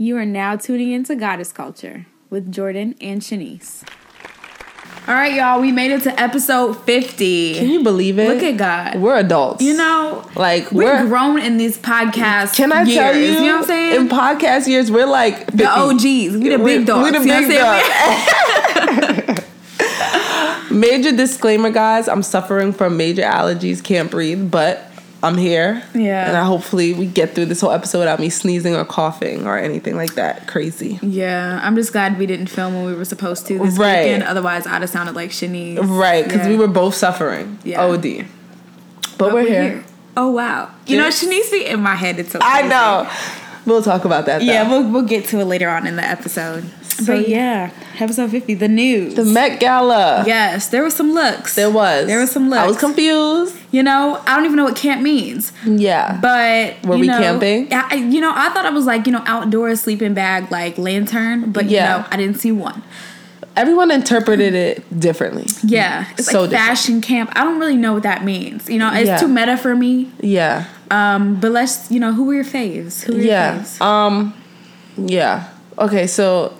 You are now tuning into Goddess Culture with Jordan and Shanice. All right, y'all, we made it to episode 50. Can you believe it? Look at God. We're adults. You know, like we've we're. grown in these podcasts. Can I years, tell you? You know what I'm saying? In podcast years, we're like 50. the OGs. We the big dogs. We the big what I'm saying? dogs. major disclaimer, guys. I'm suffering from major allergies. Can't breathe, but I'm here. Yeah. And I hopefully we get through this whole episode without me sneezing or coughing or anything like that. Crazy. Yeah, I'm just glad we didn't film when we were supposed to this Right. weekend. Otherwise, I'd have sounded like Shanice. Right, because Yeah. we were both suffering. Yeah. OD. But, we're, here. Oh wow! You Yeah. know, Shanice be in my head. It's so I know. We'll talk about that. Though. Yeah, we'll we'll get to it later on in the episode. So- but yeah, episode 50, the news. the Met Gala. yes, there was some looks. There was. There was some looks. I was confused. You know, I don't even know what camp means. Yeah. But Were you we know, camping? I, you know, I thought I was like you know outdoor sleeping bag like lantern, but Yeah. you know I didn't see one. Everyone interpreted it differently. Yeah, it's So like different. fashion camp. I don't really know what that means. You know, it's Yeah. too meta for me. Yeah. Um, but let's you know who were your faves? Who were your Yeah. faves? Um yeah. Okay, so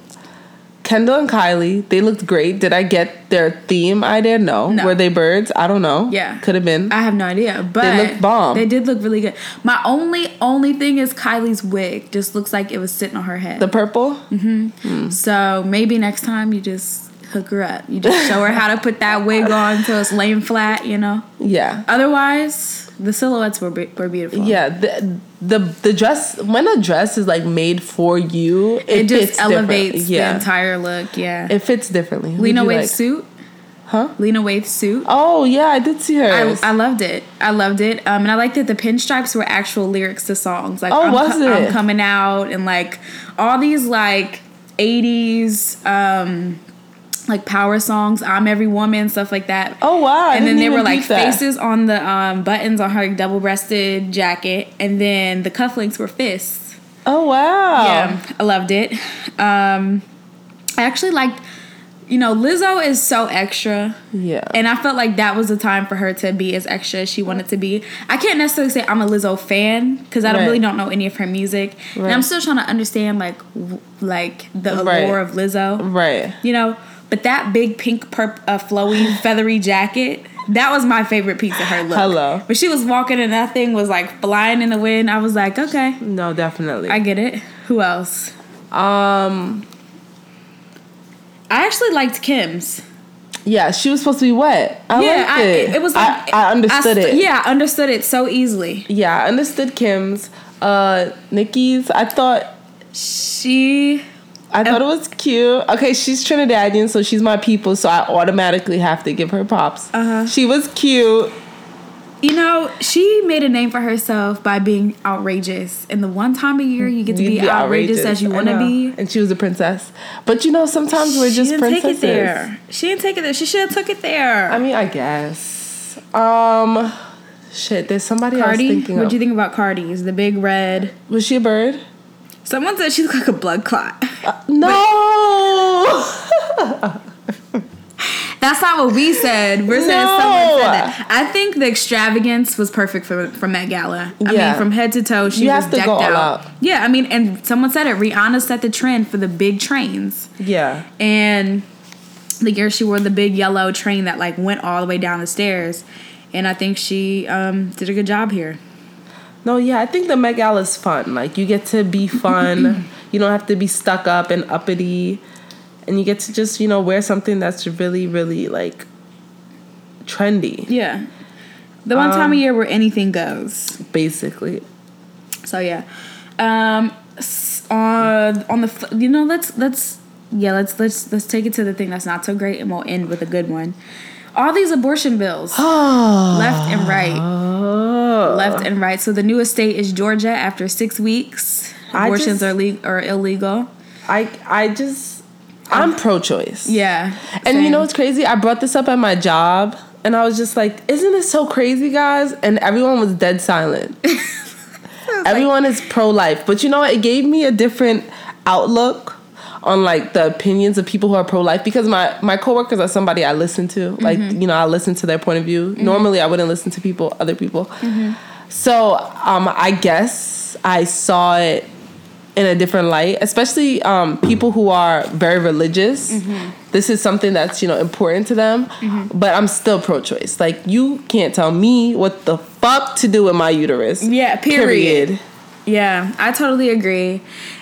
Kendall and Kylie, they looked great. Did I get their theme idea? No. No. Were they birds? I don't know. Yeah. Could have been. I have no idea, but they looked bomb. They did look really good. My only only thing is Kylie's wig just looks like it was sitting on her head. the purple? Mm-hmm. so maybe next time you just hook her up. You just show her how to put that wig on so it's laying flat. You know. Yeah. Otherwise, the silhouettes were be- were beautiful. Yeah, the, the the dress when a dress is like made for you, it, It just elevates Yeah, the entire look. Yeah. it fits differently. Lena Waithe's like? suit. huh? Lena Waithe's suit. Oh yeah, I did see her. I. I loved it. I loved it. Um, and I liked that the pinstripes were actual lyrics to songs. Like, Oh, I'm, was I'm coming out, and like all these like '80s um, like power songs. I'm every woman, stuff like that. oh wow! And then there were like peep that. faces on the um, buttons on her double breasted jacket, and then the cufflinks were fists. Oh wow! Yeah, I loved it. Um, I actually liked. You know, Lizzo is so extra. Yeah. And I felt like that was the time for her to be as extra as she wanted to be. I can't necessarily say I'm a Lizzo fan because I don't Right. really don't know any of her music, and I'm still trying to understand like w- like the Right. allure of Lizzo. Right. You know, but that big pink, perp, uh, flowy, feathery jacket. That was my favorite piece of her look. Hello. But she was walking and that thing was like flying in the wind. I was like, okay, No, definitely. I get it. Who else? um. I actually liked Kim's. Yeah, she was supposed to be wet. I yeah, liked I, it. it was like I, I understood st- it. Yeah, I understood it so easily. Yeah, I understood Kim's. Uh, Nikki's. I thought. She I thought it was cute. Okay, she's Trinidadian, so she's my people, so I automatically have to give her props. Uh-huh. She was cute. You know, she made a name for herself by being outrageous. And the one time a year you get to You'd be, outrageous, as you want to be. And she was a princess. But you know, sometimes we're she just didn't princesses. take it there. She didn't take it there. She should have took it there. I mean, I guess. Um, shit. There's somebody Cardi, was thinking What do you think about Cardi? Is The big red. Was she a bird? Someone said she looked like a blood clot. No. That's not what we said. We're saying No. someone said that. I think the extravagance was perfect for for Met Gala. I Yeah. mean, from head to toe, she You was decked out. out. Yeah, I mean, and someone said it. Rihanna set the trend for the big trains, yeah. and the year she wore the big yellow train that like went all the way down the stairs, and I think she um, did a good job here. No, yeah, I think the Met Gala is fun. Like you get to be fun. you don't have to be stuck up and uppity, and you get to just you know wear something that's really really like trendy, Yeah, the one time a Um, year where anything goes. basically. So yeah, um, on on the you know let's let's yeah let's let's let's take it to the thing that's not so great and we'll end with a good one. All these abortion bills, left and right, left and right. So the newest state is Georgia. After six weeks, abortions just- are le- are illegal. I I just I'm pro-choice. Yeah, And you know what's crazy? I brought this up at my job, and I was just like, "Isn't this so crazy, guys?" And everyone was dead silent. everyone is pro-life, but you know what? It gave me a different outlook on like the opinions of people who are pro-life because my my coworkers are somebody I listen to. Like you know, I listen to their point of view. Normally, I wouldn't listen to people, other people. So um, I guess I saw it in a different light, especially um, people who are very religious. Mm-hmm. This is something that's you know important to them, but I'm still pro-choice. Like you can't tell me what the fuck to do with my uterus. Yeah, period. Yeah, I totally agree.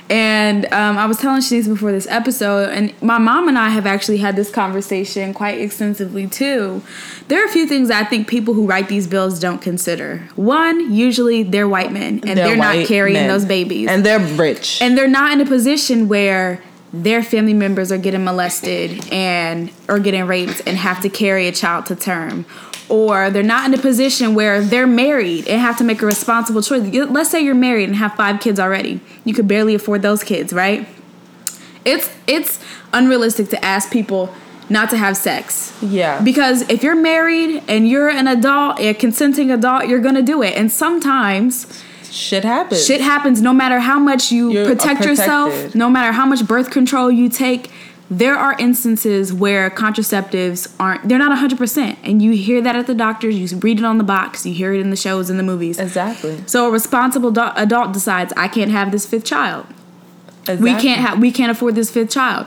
And um, I was telling Shanice before this episode, and my mom and I have actually had this conversation quite extensively too. There are a few things I think people who write these bills don't consider. One, usually they're white men, and they're, not carrying men. those babies. and they're rich. and they're not in a position where their family members are getting molested and or getting raped and have to carry a child to term or they're not in a position where they're married and have to make a responsible choice. Let's say you're married and have five kids already. You could barely afford those kids right? It's it's unrealistic to ask people not to have sex. Yeah, because if you're married and you're an adult a consenting adult you're gonna do it. And sometimes shit happens. Shit happens no matter how much you You're protect yourself, no matter how much birth control you take. There are instances where contraceptives aren't, they're not 100%. And you hear that at the doctors, you read it on the box, you hear it in the shows and the movies. Exactly. So a responsible do- adult decides, I can't have this fifth child. exactly. We can't have, we can't afford this fifth child.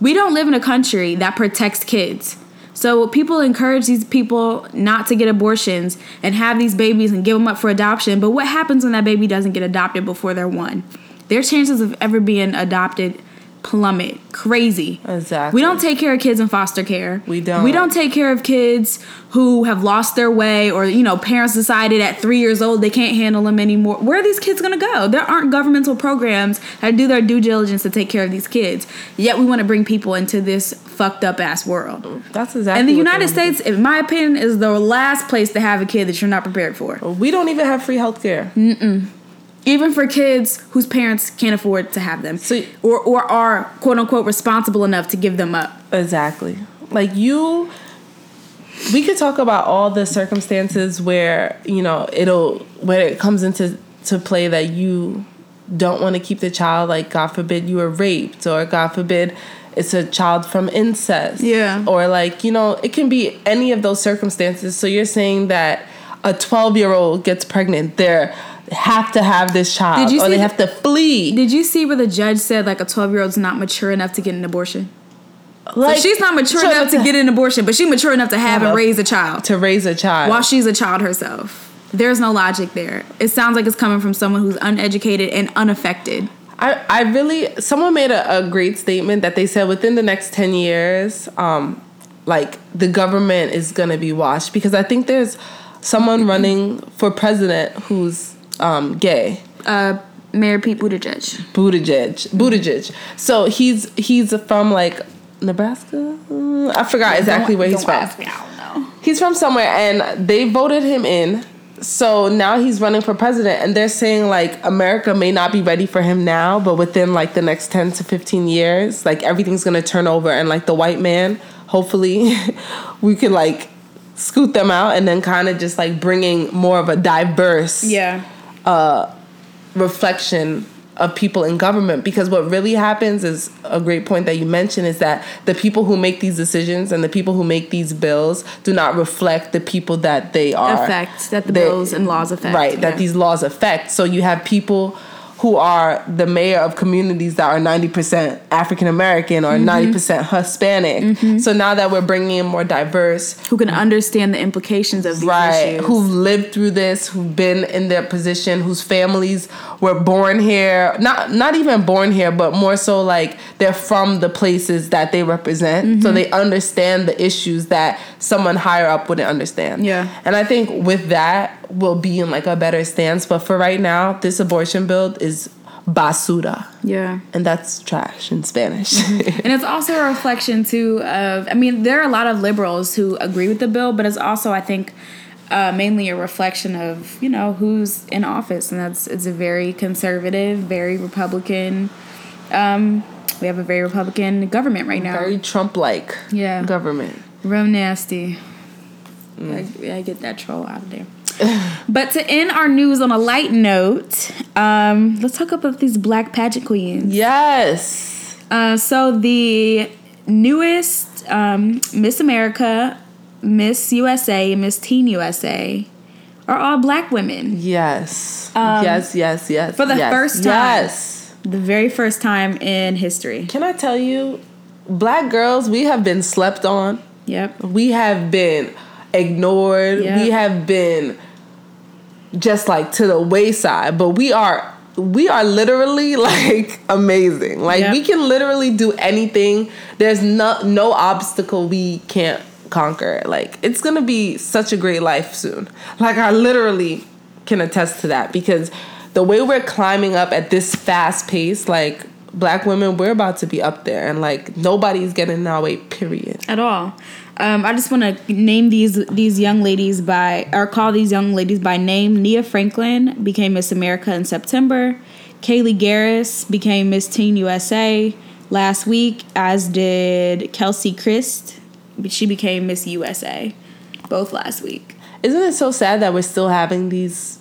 We don't live in a country that protects kids. So people encourage these people not to get abortions and have these babies and give them up for adoption. But what happens when that baby doesn't get adopted before they're one? Their chances of ever being adopted plummet crazy. Exactly. We don't take care of kids in foster care. We don't. We don't take care of kids who have lost their way or you know parents decided at 3 years old they can't handle them anymore. Where are these kids going to go? There aren't governmental programs that do their due diligence to take care of these kids. Yet we want to bring people into this fucked up ass world. That's exactly. And the United States, in my opinion, is the last place to have a kid that you're not prepared for. We don't even have free healthcare. Even for kids whose parents can't afford to have them. So- or, or are quote unquote responsible enough to give them up. Exactly. Like you we could talk about all the circumstances where, you know, it'll when it comes into to play that you don't want to keep the child like god forbid you were raped or god forbid it's a child from incest. Yeah. Or like, you know, it can be any of those circumstances. So you're saying that a 12-year-old gets pregnant, they have to have this child Did you or see they the- have to flee. Did you see where the judge said like a 12 year old's not mature enough to get an abortion? like so she's not mature so enough to get an abortion, but she's mature enough to have and raise a child to raise a child. while she's a child herself. There's no logic there. It sounds like it's coming from someone who's uneducated and unaffected. I, I really someone made a, a great statement that they said within the next 10 years um like the government is gonna be washed because i think there's someone running for president who's um gay Uh, Mayor Pete Buttigieg. Buttigieg Buttigieg so he's he's from like Nebraska I forgot exactly where he's Don't from ask me, I don't know. he's from somewhere and they voted him in so now he's running for president and they're saying like america may not be ready for him now but within like the next 10 to 15 years like everything's gonna turn over and like the white man hopefully we can like scoot them out and then kind of just like bringing more of a diverse Yeah. Reflection of people in government. Because what really happens is a great point that you mentioned is that the people who make these decisions and the people who make these bills do not reflect the people that they are. Affect, that the They- bills and laws affect. right that these laws affect. So you have people who are the mayor of communities that are 90% African American or Mm-hmm. 90% Hispanic. So now that we're bringing in more diverse who can understand the implications of these right issues. who've lived through this who've been in their position whose families were born here not not even born here but more so like they're from the places that they represent Mm-hmm. so they understand the issues that someone higher up wouldn't understand Yeah. and i think with that we'll be in like a better stance but for right now this abortion bill is basura yeah. and that's trash in spanish And it's also a reflection too of I mean, there are a lot of liberals who agree with the bill, but it's also I think uh, mainly a reflection of you know who's in office, and that's it's a very conservative, very Republican. Um, we have a very Republican government right now. very trump-like Yeah. government Real nasty. I, I get that troll out of there. but to end our news on a light note, um, let's talk about these black pageant queens. yes Uh, so the newest um, Miss America, Miss USA, Miss Teen USA are all black women. Yes. yes, yes, yes. Um, for the yes, first time. Yes. The very first time in history. Can I tell you, black girls, we have been slept on. Yep. We have been ignored. Yep. We have been just like to the wayside, but we are we are literally like amazing. Like Yep. we can literally do anything. There's no no obstacle we can't conquer. Like it's going to be such a great life soon. Like I literally can attest to that because the way we're climbing up at this fast pace like black women we're about to be up there and like nobody's getting in our way period. At all. Um, I just want to name these these young ladies by or call these young ladies by name. Nia Franklin became Miss America in September. Kaliegh Garris became Miss Teen USA last week, as did Kelsey Kryst. She became Miss USA, both last week. Isn't it so sad that we're still having these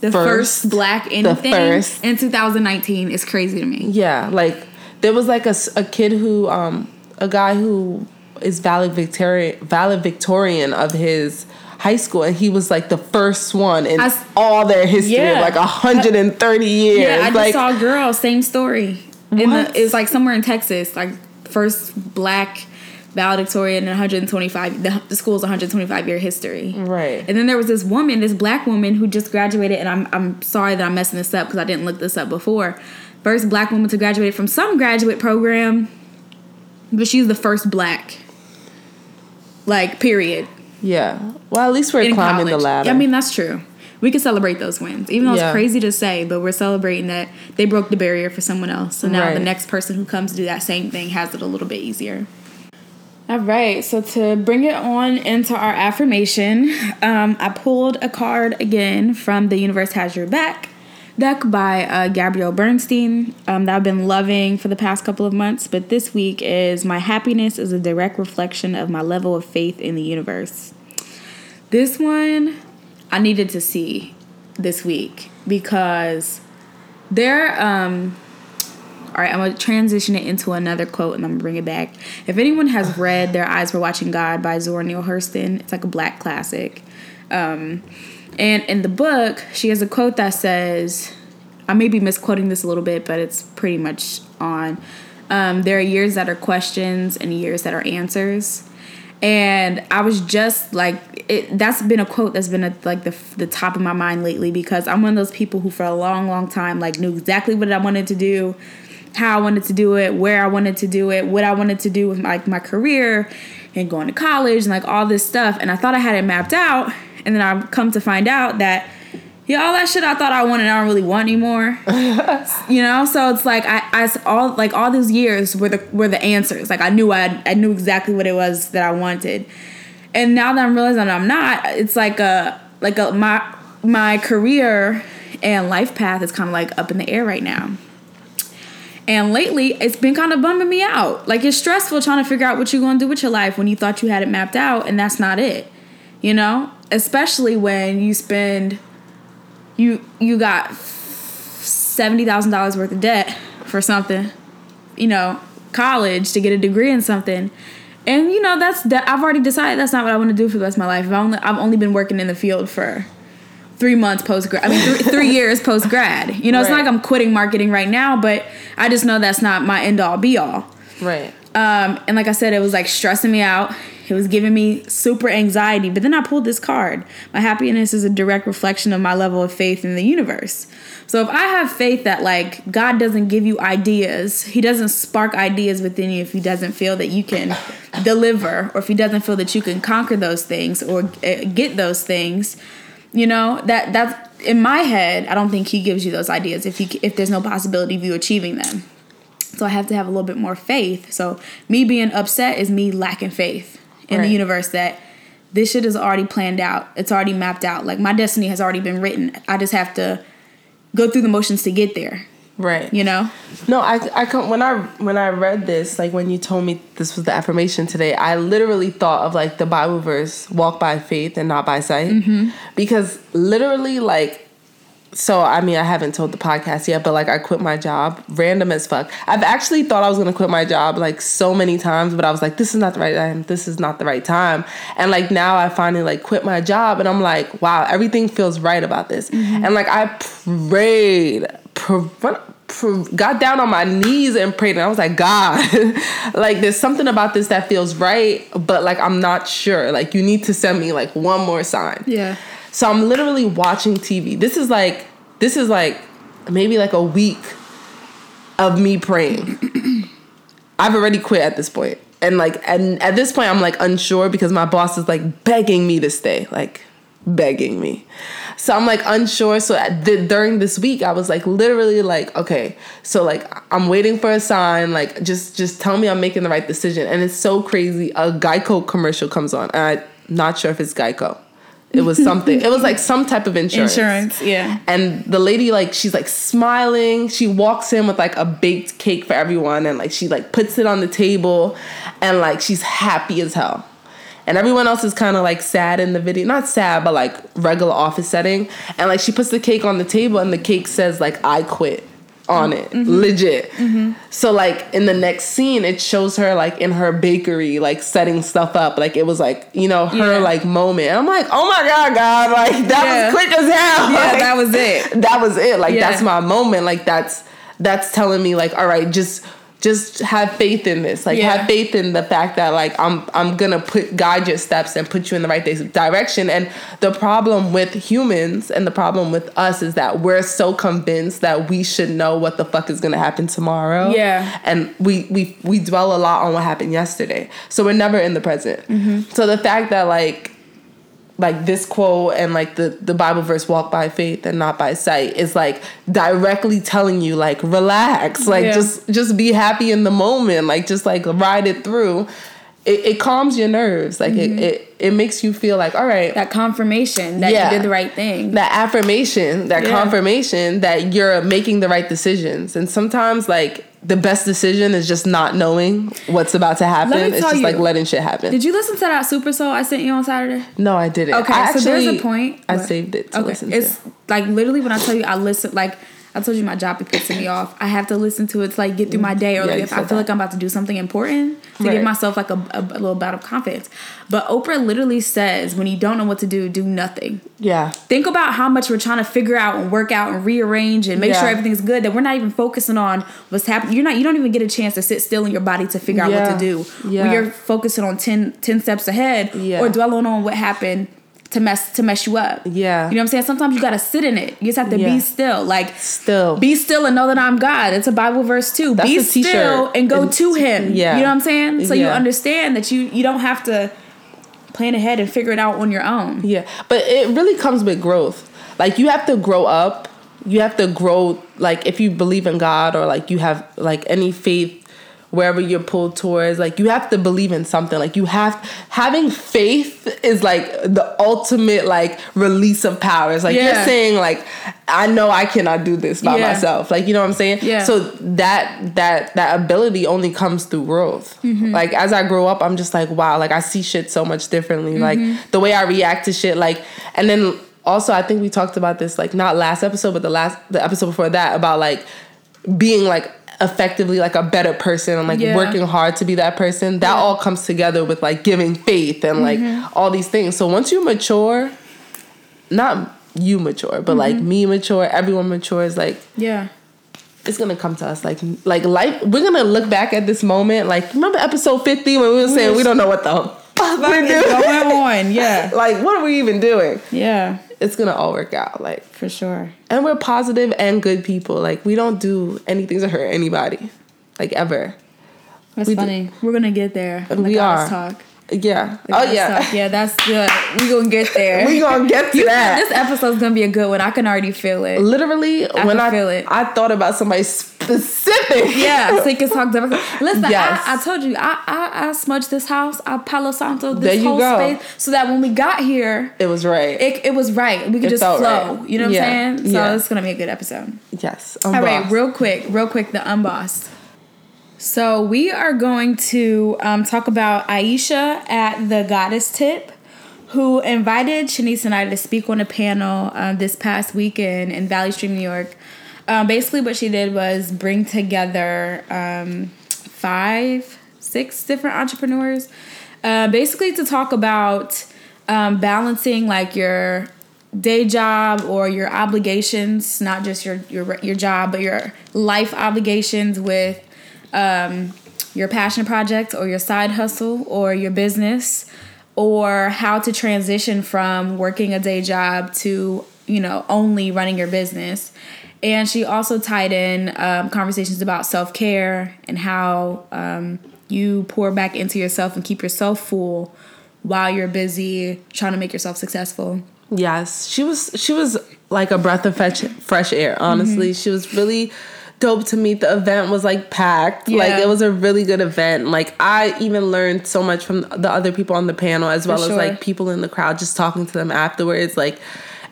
The first, First. black anything first. in 2019 is crazy to me. Yeah, like there was like a, a kid who um a guy who is valedictorian valedictorian of his high school and he was like the first one in I all their history Yeah. of like 130 years. Yeah, I just like saw a girl, same story. In the, it was like somewhere in Texas, like first black valedictorian in 125. The, the school's 125 year history. right. And then there was this woman, this black woman who just graduated, and I'm I'm sorry that I'm messing this up because I didn't look this up before. First black woman to graduate from some graduate program, but she's the first black. Like period Yeah. Well, at least we're in climbing college. the ladder. I mean, that's true. We can celebrate those wins, even though Yeah. it's crazy to say, but we're celebrating that they broke the barrier for someone else. So now Right. the next person who comes to do that same thing has it a little bit easier. All right, so to bring it on into our affirmation, um, I pulled a card again from The Universe Has Your Back deck by uh, Gabrielle Bernstein um, that I've been loving for the past couple of months. But this week is My happiness is a direct reflection of my level of faith in the universe. This one I needed to see this week because there um all right, I'm gonna transition it into another quote and I'm gonna bring it back. If anyone has read Their Eyes Were Watching God by Zora Neale Hurston, it's like a black classic. Um, and in the book, she has a quote that says, I may be misquoting this a little bit, but it's pretty much on. Um, there are years that are questions and years that are answers. And I was just like, it, that's been a quote that's been at like the the top of my mind lately because I'm one of those people who for a long, long time like knew exactly what I wanted to do, how I wanted to do it, where I wanted to do it, what I wanted to do with my, like my career and going to college and like all this stuff. And I thought I had it mapped out, and then I've come to find out that yeah, all that shit I thought I wanted, I don't really want anymore. you know, so it's like I, I all like all those years were the were the answers. Like I knew I I knew exactly what it was that I wanted, and now that I'm realizing I'm not, it's like a like a my my career and life path is kind of like up in the air right now. And lately, it's been kind of bumming me out. Like it's stressful trying to figure out what you're going to do with your life when you thought you had it mapped out, and that's not it. You know, especially when you spend you you got seventy thousand dollars worth of debt for something, you know, college to get a degree in something, and you know that's that I've already decided that's not what I want to do for the rest of my life. I've only I've only been working in the field for three months post grad. I mean, three, three years post grad. You know, it's not like I'm quitting marketing right now, but I just know that's not my end all be all. right. Um, and like I said, it was like stressing me out. It was giving me super anxiety. But then I pulled this card. My happiness is a direct reflection of my level of faith in the universe. So if I have faith that like God doesn't give you ideas, He doesn't spark ideas within you if He doesn't feel that you can deliver, or if He doesn't feel that you can conquer those things or uh, get those things, you know that that's in my head. I don't think He gives you those ideas if he if there's no possibility of you achieving them. So I have to have a little bit more faith. So me being upset is me lacking faith in the universe that this shit is already planned out. It's already mapped out. Like my destiny has already been written. I just have to go through the motions to get there. Right. You know? No, I I come when I when I read this, like when you told me this was the affirmation today, I literally thought of like the Bible verse, walk by faith and not by sight. Mm-hmm. Because literally like so I mean I haven't told the podcast yet, but like I quit my job, random as fuck. I've actually thought I was gonna quit my job like so many times, but I was like, this is not the right time, this is not the right time. And like now I finally like quit my job and I'm like, wow, everything feels right about this. Mm-hmm. And like I prayed, pr- pr- got down on my knees and prayed and I was like, God, like there's something about this that feels right, but like I'm not sure. Like you need to send me like one more sign. Yeah. So I'm literally watching TV. This is like this is like maybe like a week of me praying. I've already quit at this point. And like and at this point I'm like unsure because my boss is like begging me to stay, like begging me. So I'm like unsure. So during this week I was like literally like okay, so like I'm waiting for a sign, like just just tell me I'm making the right decision. And it's so crazy. A Geico commercial comes on. And I'm not sure if it's Geico. It was something. it was like some type of insurance. Insurance, yeah. And the lady like she's like smiling. She walks in with like a baked cake for everyone and like she like puts it on the table and like she's happy as hell. And everyone else is kind of like sad in the video. Not sad, but like regular office setting. And like she puts the cake on the table and the cake says like I quit on mm-hmm. it. Mm-hmm. Legit. Mm-hmm. So like in the next scene it shows her like in her bakery like setting stuff up. Like it was like, you know, her Yeah. like moment. I'm like, "Oh my god, God, like that Yeah. was quick as hell." Yeah, Like, that was it. that was it like Yeah. that's my moment like that's that's telling me like all right just just have faith in this like Yeah. have faith in the fact that like i'm i'm gonna put guide your steps and put you in the right direction and the problem with humans and the problem with us is that we're so convinced that we should know what the fuck is gonna happen tomorrow Yeah. and we we we dwell a lot on what happened yesterday so we're never in the present Mm-hmm. so the fact that like like this quote and like the the bible verse walk by faith and not by sight is like directly telling you like relax like Yeah. just just be happy in the moment like just like ride it through it, it calms your nerves like Mm-hmm. it, it it makes you feel like all right That confirmation that Yeah. you did the right thing. that affirmation, that Yeah. confirmation that you're making the right decisions. And sometimes like the best decision is just not knowing what's about to happen. It's just you. like letting shit happen. Did you listen to that Super Soul I sent you on Saturday? no, I didn't. Okay, I so there's a point. I What? saved it to okay, listen it's to. like literally when I tell you I listen, like I told you my job be pissing me off. I have to listen to it to like get through my day, or Yeah, like if I feel that. like I'm about to do something important to Right. give myself like a, a, a little bout of confidence. But Oprah literally says, when you don't know what to do, do nothing. Yeah. Think about how much we're trying to figure out and work out and rearrange and make Yeah. sure everything's good. That we're not even focusing on what's happening. You're not. You don't even get a chance to sit still in your body to figure out what to do. Yeah. When you're focusing on 10, 10 steps ahead Yeah. or dwelling on what happened to mess to mess you up. Yeah. You know what I'm saying? Sometimes you gotta sit in it. You just have to Yeah. be still. Like Still. be still and know that I'm God. It's a Bible verse too. That's be still and go And- to Him. yeah. You know what I'm saying? So you understand that you you don't have to plan ahead and figure it out on your own. Yeah, but it really comes with growth. Like you have to grow up. You have to grow. Like if you believe in God or like you have like any faith, wherever you're pulled towards, like you have to believe in something. Like you have having faith is like the ultimate like release of powers. Like you're saying like I know I cannot do this by Yeah. myself. Like you know what I'm saying? Yeah. So that that that ability only comes through growth. Mm-hmm. Like as I grow up, I'm just like wow, like I see shit so much differently. Mm-hmm. Like the way I react to shit, like and then also I think we talked about this like not last episode, but the last the episode before that about like being like effectively like a better person and like Yeah. working hard to be that person. That Yeah. all comes together with like giving faith and like Mm-hmm. all these things. So once you mature, not you mature, but like Mm-hmm. me mature, everyone matures, like Yeah. it's gonna come to us like like life we're gonna look back at this moment like remember episode 50 when we were saying we don't know what the fuck we're doing going on. Yeah. like what are we even doing Yeah. It's gonna all work out like For sure. and we're positive and good people like we don't do anything to hurt anybody like ever That's We do- funny. We're gonna get there. We The are. Talk. Yeah oh yeah. Yeah, that's good. We gonna get there. we gonna get to that This episode's gonna be a good one. I can already feel it. literally when I feel it. I thought about somebody specific Yeah, so you can talk directly. Listen, Yes. I, I told you, I, I I smudged this house, I Palo Santo this There you whole go. space, so that when we got here, it was right it, it was right. We could It just flow. right. You know what Yeah, I'm saying? So yeah. it's gonna be a good episode. yes All right, real quick, real quick, the unbossed. So we are going to um, talk about Aisha at the Goddess Tip, who invited Shanice and I to speak on a panel um, this past weekend in Valley Stream, New York. Um, basically, what she did was bring together um, five, six different entrepreneurs, uh, basically to talk about um, balancing like your day job or your obligations, not just your your your job, but your life obligations with um, your passion project or your side hustle or your business, or how to transition from working a day job to you know only running your business. And she also tied in um, conversations about self care and how um, you pour back into yourself and keep yourself full while you're busy trying to make yourself successful. Yes, she was. She was like a breath of fresh fresh air. Honestly, mm-hmm. she was really dope to meet. The event was like packed. Yeah. Like it was a really good event. Like I even learned so much from the other people on the panel as well as like people in the crowd. Just talking to them afterwards, like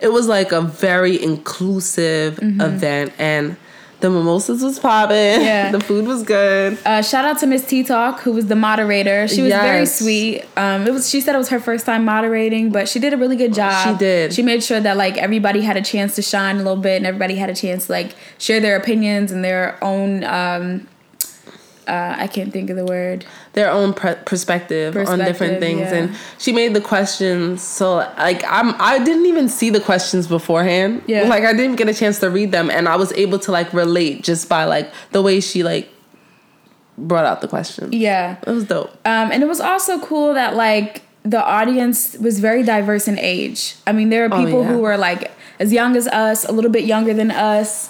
it was like a very inclusive mm-hmm. event and the mimosas was popping. Yeah. the food was good. Uh, shout out to Miss T Talk, who was the moderator. She was yes. very sweet. Um, it was she said it was her first time moderating, but she did a really good job. She did. She made sure that like everybody had a chance to shine a little bit, and everybody had a chance to like share their opinions and their own um, uh, I can't think of the word. Their own pre- perspective, perspective, on different things, yeah. and she made the questions. So like I'm, I didn't even see the questions beforehand. Yeah, like I didn't get a chance to read them, and I was able to like relate just by like the way she like brought out the questions. Yeah, it was dope. Um, and it was also cool that like the audience was very diverse in age. I mean, there are oh, people oh, yeah. who were like as young as us, a little bit younger than us.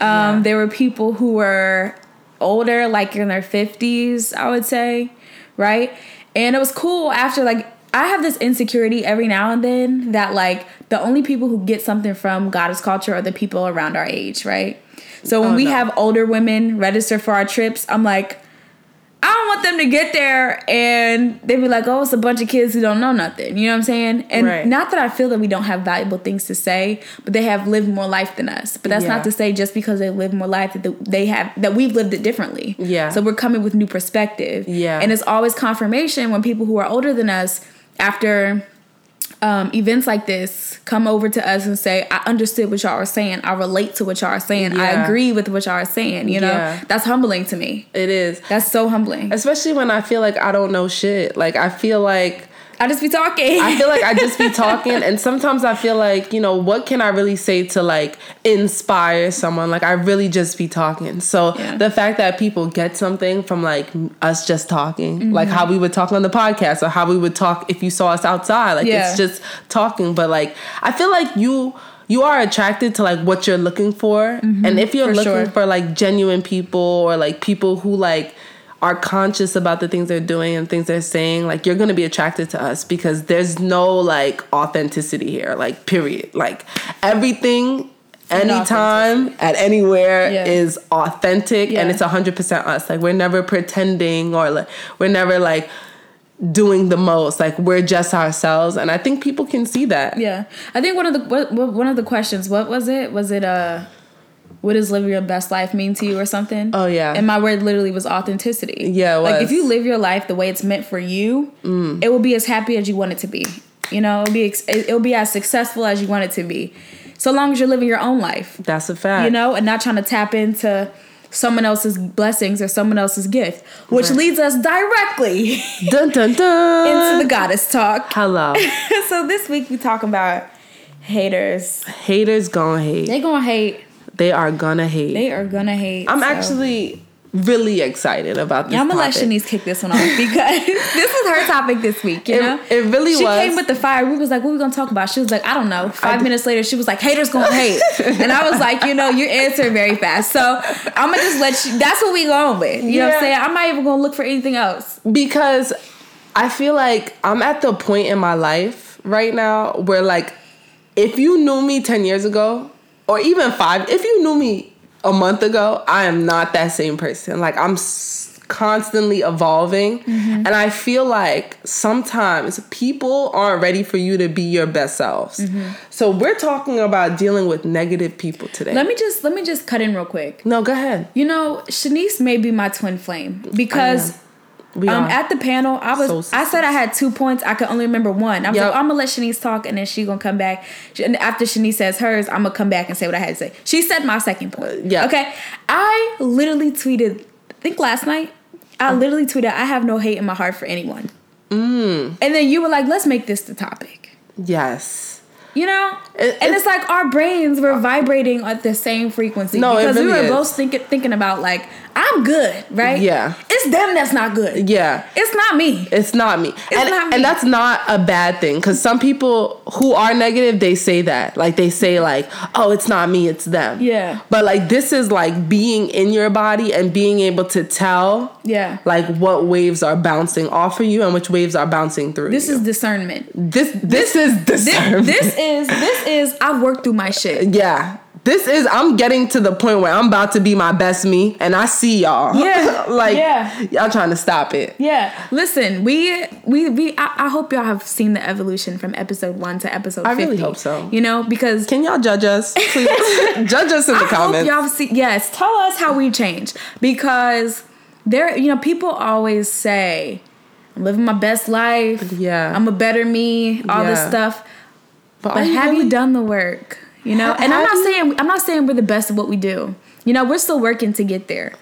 Um, yeah. There were people who were older, like in their 50s, I would say, right? And it was cool after like I have this insecurity every now and then that like the only people who get something from goddess culture are the people around our age, right? So when oh, we no. have older women register for our trips, I'm like, I don't want them to get there and they be like, oh, it's a bunch of kids who don't know nothing. You know what I'm saying? And right. not that I feel that we don't have valuable things to say, but they have lived more life than us. But that's yeah. not to say just because they live more life that they have that we've lived it differently. Yeah. So we're coming with new perspective. Yeah. And it's always confirmation when people who are older than us after um, events like this come over to us and say, I understood what y'all are saying. I relate to what y'all are saying. Yeah. I agree with what y'all are saying. You know, yeah. that's humbling to me. It is. That's so humbling. Especially when I feel like I don't know shit. Like, I feel like I just be talking. I feel like I just be talking, and sometimes I feel like you know what can I really say to like inspire someone? Like I really just be talking. So yeah. the fact that people get something from like us just talking, mm-hmm. like how we would talk on the podcast, or how we would talk if you saw us outside, like yeah. it's just talking. But like I feel like you you are attracted to like what you're looking for, mm-hmm, and if you're for looking sure. for like genuine people or like people who like are conscious about the things they're doing and things they're saying, like you're gonna be attracted to us because there's no like authenticity here, like period. Like everything anytime at anywhere yeah. is authentic yeah. and it's 100% us. Like we're never pretending or like we're never like doing the most. Like we're just ourselves. And i think people can see that. Yeah. I think one of the what, one of the questions what was it? Was it uh what does living your best life mean to you or something? Oh yeah. And my word literally was authenticity. Yeah, like if you live your life the way it's meant for you, mm. it will be as happy as you want it to be. You know, it'll be it'll be as successful as you want it to be. So long as you're living your own life. That's a fact. You know, and not trying to tap into someone else's blessings or someone else's gift, which right. leads us directly dun, dun, dun. into the goddess talk. Hello. so this week we talk about haters. Haters gonna hate. They gonna hate. They are gonna hate. They are gonna hate. I'm so. actually really excited about this. Yeah, I'm gonna topic. let Shanice kick this one off because this was her topic this week. You it, know, it really she was. She came with the fire. We was like, "What are we gonna talk about?" She was like, "I don't know." Five minutes later, she was like, "Haters gonna hate," and I was like, "You know, you're answering very fast." So I'm gonna just let you. That's what we going with. You yeah. know what I'm saying? I'm not even gonna look for anything else because I feel like I'm at the point in my life right now where like, if you knew me ten years ago, or even five, if you knew me a month ago, I am not that same person. Like I'm s- constantly evolving, mm-hmm. and I feel like sometimes people aren't ready for you to be your best selves. Mm-hmm. So we're talking about dealing with negative people today. Let me just let me just cut in real quick. No, go ahead. You know, Shanice may be my twin flame because we um, at the panel, I was so I said I had two points. I could only remember one. I was yep. like, I'm gonna let Shanice talk, and then she gonna come back. And after Shanice says hers, I'm gonna come back and say what I had to say. She said my second point. Uh, yeah. Okay. I literally tweeted. I think last night. I uh. literally tweeted. I have no hate in my heart for anyone. Mm. And then you were like, let's make this the topic. Yes. You know, It- and it's- it's like our brains were vibrating at the same frequency No, it because we were is. both thinking thinking about like I'm good, right? Yeah. it's them that's not good. Yeah. it's not me. It's not me. and, not me. and that's not a bad thing because some people who are negative, they say that. Like they say like, oh, it's not me, it's them. Yeah. But like this is like being in your body and being able to tell Yeah, like what waves are bouncing off of you and which waves are bouncing through. this you. is discernment. this this, is This, discernment. this is this is I've worked through my shit. yeah. This is I'm getting to the point where I'm about to be my best me and I see y'all. Yeah. like Yeah. y'all trying to stop it. Yeah, listen, we we we. I, I hope y'all have seen the evolution from episode one to episode. I 50, really hope so. You know, because Can y'all judge us? Please judge us in the I comments. hope y'all see. Yes, tell us how we change because there. You know, people always say, "I'm living my best life. Yeah. I'm a better me." All this stuff. But, But are have really- you done the work? You know, Ha- and I'm not you? saying I'm not saying we're the best at what we do. You know, we're still working to get there.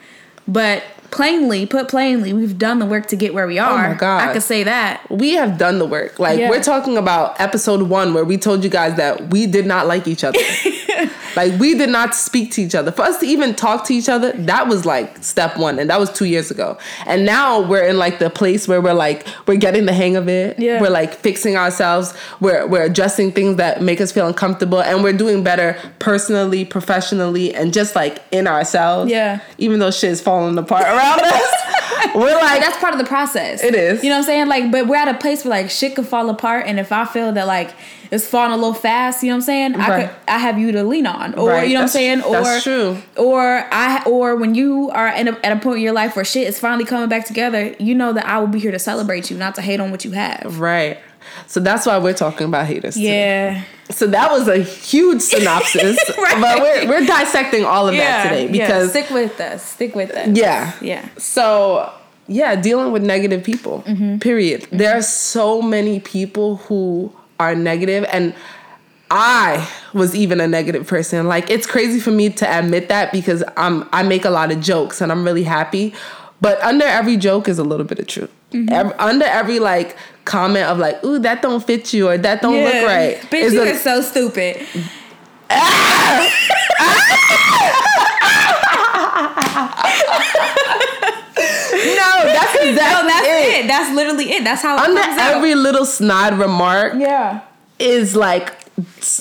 But plainly, put plainly, we've done the work to get where we are. Oh my God. I could say that. we have done the work. Like Yeah. we're talking about episode one where we told you guys that we did not like each other. like we did not speak to each other. For us to even talk to each other, that was like step one, and that was two years ago. And now we're in like the place where we're like we're getting the hang of it. Yeah. We're like fixing ourselves. We're we're addressing things that make us feel uncomfortable, and we're doing better personally, professionally, and just like in ourselves. Yeah. Even though shit is falling apart around us, we're like that's part of the process. It is. You know what I'm saying? Like, but we're at a place where like shit could fall apart, and if I feel that like it's falling a little fast, you know what I'm saying? I could I have you to lean on, or Right. you know what I'm saying? Or that's true. Or I or when you are a, at a point in your life where shit is finally coming back together, you know that I will be here to celebrate you, not to hate on what you have. Right. So that's why we're talking about haters. today. Yeah. So that was a huge synopsis, Right. but we're we're dissecting all of that today yeah. because stick with us. Stick with us. yeah, Yeah. So yeah, dealing with negative people. Mm-hmm. Period. There are so many people who are negative and. I was even a negative person. Like it's crazy for me to admit that because I'm I make a lot of jokes and I'm really happy. But under every joke is a little bit of truth. Mm-hmm. Ev- under every like comment of like, "Ooh, that don't fit you" or "That don't look right," Bitch, is you a- are so stupid. no, that's exactly No, that's it. it. That's literally it. That's how it Under comes out. every little snide remark Yeah. is like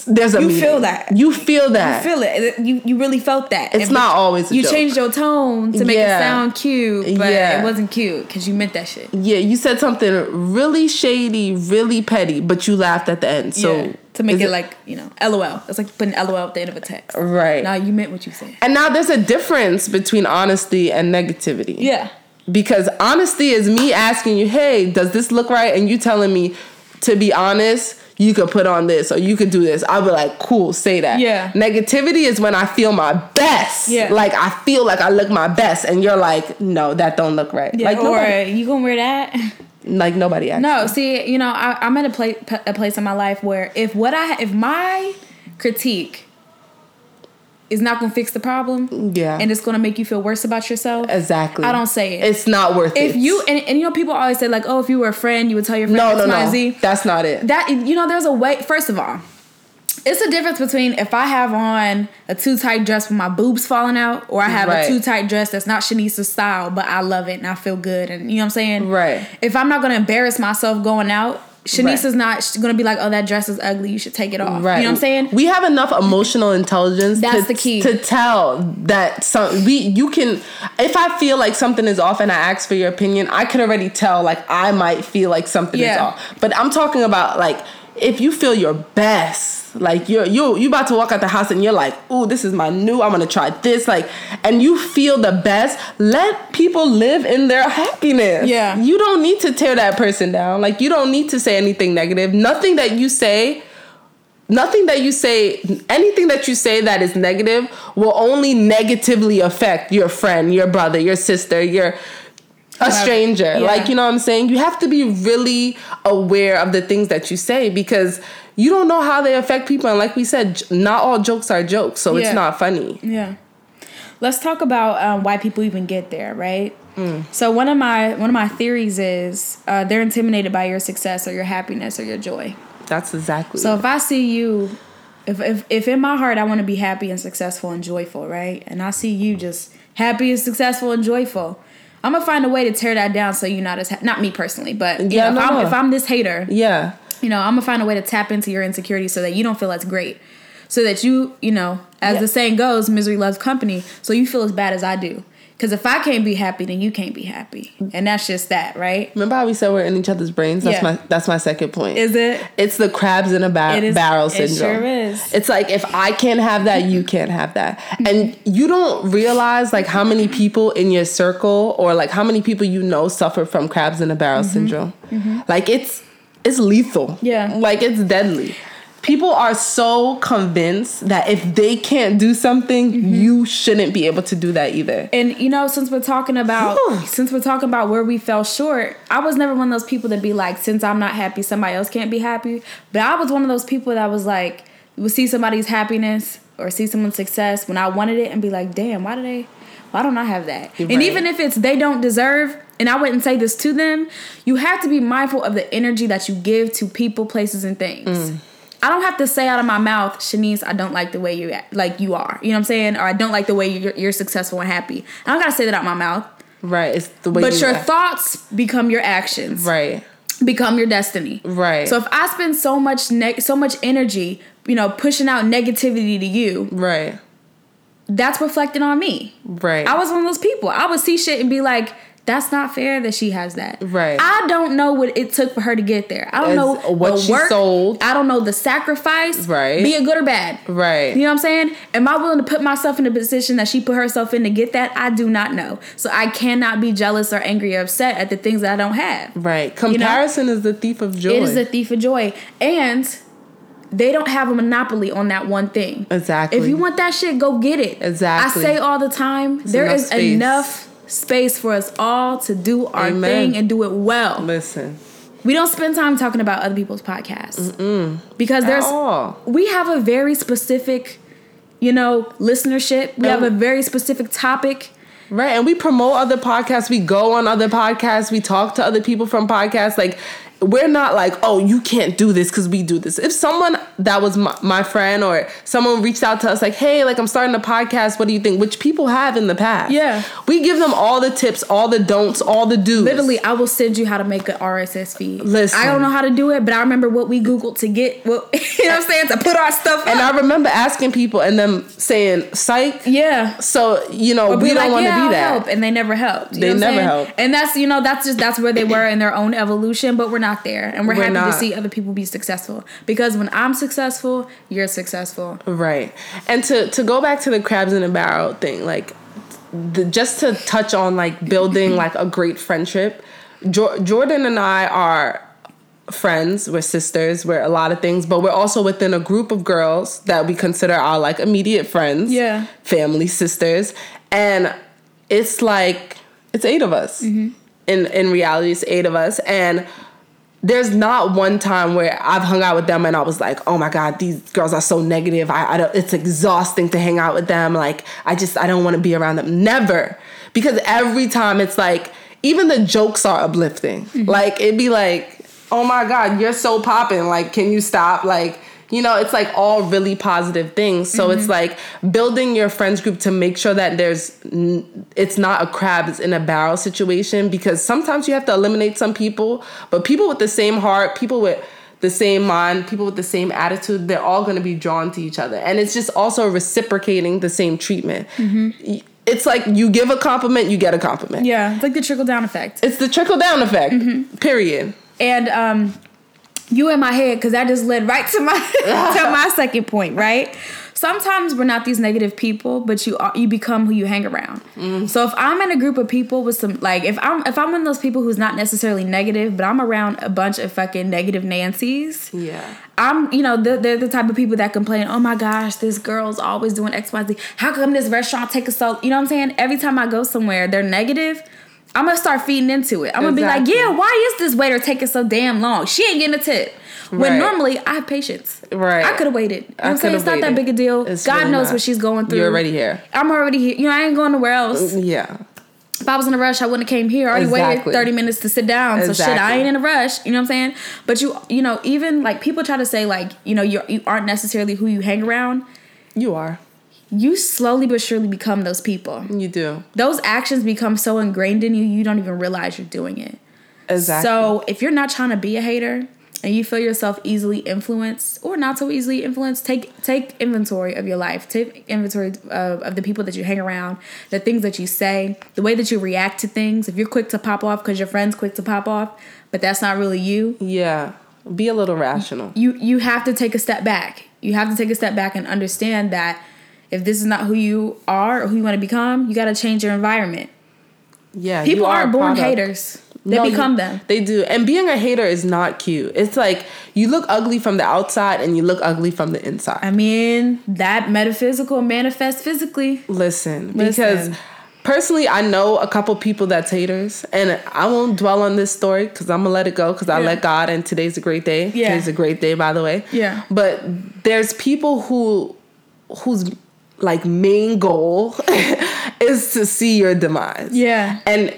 there's a You feel that. You feel that. You feel it. You you really felt that. It's not always a You joke. changed your tone to make Yeah. it sound cute, but Yeah. it wasn't cute because you meant that shit. yeah, you said something really shady, really petty, but you laughed at the end. So yeah. To make is it, like you know, LOL. It's like putting LOL at the end of a text. right. now you meant what you said. and now there's a difference between honesty and negativity. Yeah. Because honesty is me asking you, hey, does this look right? And you telling me, to be honest, you could put on this or you could do this. I'll be like, cool, say that. Yeah. Negativity is when I feel my best. Yeah. Like I feel like I look my best. And you're like, no, that don't look right. Yeah. Like or nobody, you gonna wear that? like nobody asked. No, see, you know, I, I'm at a place a place in my life where if what I if my critique is not gonna fix the problem, Yeah. and it's gonna make you feel worse about yourself, exactly. I don't say it. It's not worth if it. If you and, and you know people always say like, oh, if you were a friend, you would tell your friend no, X, no, Y, no. Z. That's not it. That you know, there's a way. First of all, it's a difference between if I have on a too tight dress with my boobs falling out, or I have Right. a too tight dress that's not Shanice's style, but I love it and I feel good, and you know what I'm saying. Right. If I'm not gonna embarrass myself going out, Shanice Right. is not gonna be like, oh, that dress is ugly. You should take it off. Right. You know what I'm saying? We have enough emotional intelligence. That's to, the key. to tell that some we you can. If I feel like something is off and I ask for your opinion, I could already tell. Like I might feel like something is off. But I'm talking about like if you feel your best, like you're you you about to walk out the house and you're like, "Ooh, this is my new. I'm gonna try this." Like, and you feel the best. Let people live in their happiness. Yeah. you don't need to tear that person down. Like, you don't need to say anything negative. Nothing that you say nothing that you say anything that you say that is negative will only negatively affect your friend your brother your sister your a stranger Yeah. like you know what i'm saying you have to be really aware of the things that you say because you don't know how they affect people and like we said j- not all jokes are jokes so Yeah. it's not funny Yeah. Let's talk about um, why people even get there, right? Mm. So one of my one of my theories is uh, they're intimidated by your success or your happiness or your joy. That's exactly. So if I see you, if if if in my heart I want to be happy and successful and joyful, right? And I see you just happy and successful and joyful. I'm gonna find a way to tear that down so you're not as ha- not me personally, but you Yeah, know, if, I'm, no. if I'm this hater, yeah. you know, I'm gonna find a way to tap into your insecurity so that you don't feel as great, so that you, you know, as Yeah. the saying goes, misery loves company. So you feel as bad as I do. Because if I can't be happy, then you can't be happy, and that's just that, right? Remember how we said we're in each other's brains? That's Yeah. my that's my second point. Is it? It's the crabs in a ba- It is- barrel it syndrome. sure is. It's like if I can't have that, you can't have that. And you don't realize like how many people in your circle or like how many people you know suffer from crabs in a barrel syndrome. Like it's it's lethal. Mm-hmm. Yeah. Like it's deadly. People are so convinced that if they can't do something, Mm-hmm. you shouldn't be able to do that either. And you know, since we're talking about since we're talking about where we fell short, I was never one of those people that be like, since I'm not happy, somebody else can't be happy. But I was one of those people that was like, would see somebody's happiness or see someone's success when I wanted it and be like, damn, why do they why don't I have that? And even if it's they don't deserve, and I wouldn't say this to them, you have to be mindful of the energy that you give to people, places, and things. I don't have to say out of my mouth, Shanice, I don't like the way you act, like you are. You know what I'm saying? Or I don't like the way you're, you're successful and happy. I don't gotta say that out my mouth. Right. It's the way But you your act. thoughts become your actions, Right. become your destiny. Right. So if I spend so much neg- so much energy, you know, pushing out negativity to you, Right. that's reflected on me. Right. I was one of those people. I would see shit and be like, that's not fair that she has that. Right. I don't know what it took for her to get there. I don't As know what she work. sold. I don't know the sacrifice. Right. Be it good or bad. Right. You know what I'm saying? Am I willing to put myself in the position that she put herself in to get that? I do not know. So I cannot be jealous or angry or upset at the things that I don't have. Right. Comparison is the thief of joy. It is the thief of joy. And they don't have a monopoly on that one thing. Exactly. If you want that shit, go get it. Exactly. I say all the time, there enough is space. enough space for us all to do our Amen. thing and do it well. Listen. We don't spend time talking about other people's podcasts because there's all. we have a very specific, you know, listenership. We have a very specific topic. Right. And we promote other podcasts. We go on other podcasts. We talk to other people from podcasts. Like, we're not like, oh, you can't do this because we do this. If someone that was my, my friend or someone reached out to us, like, hey, like, I'm starting a podcast. What do you think? Which people have in the past. Yeah. We give them all the tips, all the don'ts, all the do's. Literally, I will send you how to make an RSS feed. Listen. I don't know how to do it, but I remember what we Googled to get what you know what I'm saying to put our stuff. And up. I remember asking people and them saying, psych. yeah. So, you know, we don't like, want to yeah, be that. help, and they never helped. You They never helped. and that's you know that's just that's where they were in their own evolution. But we're not there, and we're, We're happy not. to see other people be successful because when I'm successful, you're successful. Right. And to to go back to the crabs in a barrel thing, like the, just to touch on like building like a great friendship. Jo- Jordan and I are friends, we're sisters, we're a lot of things, but we're also within a group of girls that we consider our like immediate friends. Yeah. Family sisters. And it's like it's eight of us. Mm-hmm. In in reality it's eight of us and there's not one time where I've hung out with them and I was like, oh my God, these girls are so negative. I, I don't, it's exhausting to hang out with them. Like, I just, I don't want to be around them. Never. Because every time it's like, even the jokes are uplifting. Mm-hmm. Like, it'd be like, oh my God, you're so popping. Like, can you stop? Like, you know, it's like all really positive things. So it's mm-hmm. like building your friends group to make sure that there's, it's not a crabs in a barrel situation because sometimes you have to eliminate some people, but people with the same heart, people with the same mind, people with the same attitude, they're all going to be drawn to each other. And it's just also reciprocating the same treatment. Mm-hmm. Y- It's like you give a compliment, you get a compliment. Yeah, it's like the trickle down effect. It's the trickle down effect, mm-hmm. period. And um, you in my head because that just led right to my to my second point. Right. Sometimes we're not these negative people, but you are you become who you hang around. Mm. So if I'm in a group of people with some like if I'm if I'm one of those people who's not necessarily negative, but I'm around a bunch of fucking negative Nancy's. Yeah. I'm, you know, they're, they're the type of people that complain, oh my gosh, this girl's always doing X, Y, Z. How come this restaurant take us so, you know what I'm saying? Every time I go somewhere, they're negative. I'm gonna start feeding into it. I'm gonna be like, yeah, why is this waiter taking so damn long? She ain't getting a tip. When Right. normally I have patience. Right. I could have waited. You know I'm saying? It's not that big a deal. It's God really knows not. what she's going through. You're already here. I'm already here. You know, I ain't going nowhere else. Mm, yeah. if I was in a rush, I wouldn't have came here. I already Exactly. waited 30 minutes to sit down. So shit, I ain't in a rush. You know what I'm saying? But you you know, even like people try to say like, you know, you you aren't necessarily who you hang around. You are. You slowly but surely become those people. You do. Those actions become so ingrained in you, you don't even realize you're doing it. Exactly. So if you're not trying to be a hater and you feel yourself easily influenced or not so easily influenced, take take inventory of your life. Take inventory of, of the people that you hang around, the things that you say, the way that you react to things. If you're quick to pop off because your friend's quick to pop off, but that's not really you, yeah. Be a little rational. you you have to take a step back. You have to take a step back and understand that if this is not who you are or who you want to become, you got to change your environment. Yeah. People are aren't born haters. They No, you- become them. They do. And being a hater is not cute. It's like you look ugly from the outside and you look ugly from the inside. I mean, that metaphysical manifests physically. Listen, Listen. because personally, I know a couple people that's haters, and I won't dwell on this story because I'm gonna let it go because I Yeah. let God, and today's a great day. Yeah. Today's a great day, by the way. Yeah. But there's people who, whose like main goal is to see your demise. Yeah. And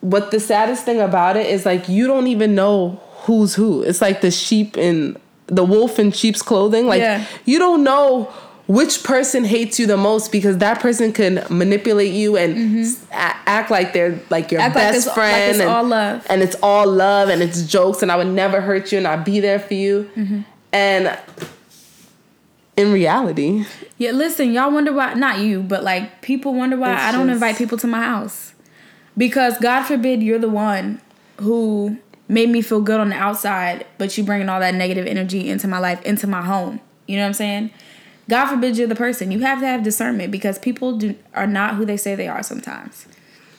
what the saddest thing about it is like you don't even know who's who. It's like the sheep in the wolf in sheep's clothing. Like Yeah. you don't know which person hates you the most because that person can manipulate you and a- act like they're like your Mm-hmm. Act like best like friend it's and, all love. and it's all love and it's jokes and I would never hurt you and I'd be there for you. Mm-hmm. And in reality, Yeah, listen, y'all wonder why, not you, but like people wonder why It's I don't just- invite people to my house. Because God forbid you're the one who made me feel good on the outside, but you bringing all that negative energy into my life, into my home. You know what I'm saying? God forbid you're the person. You have to have discernment because people do are not who they say they are sometimes.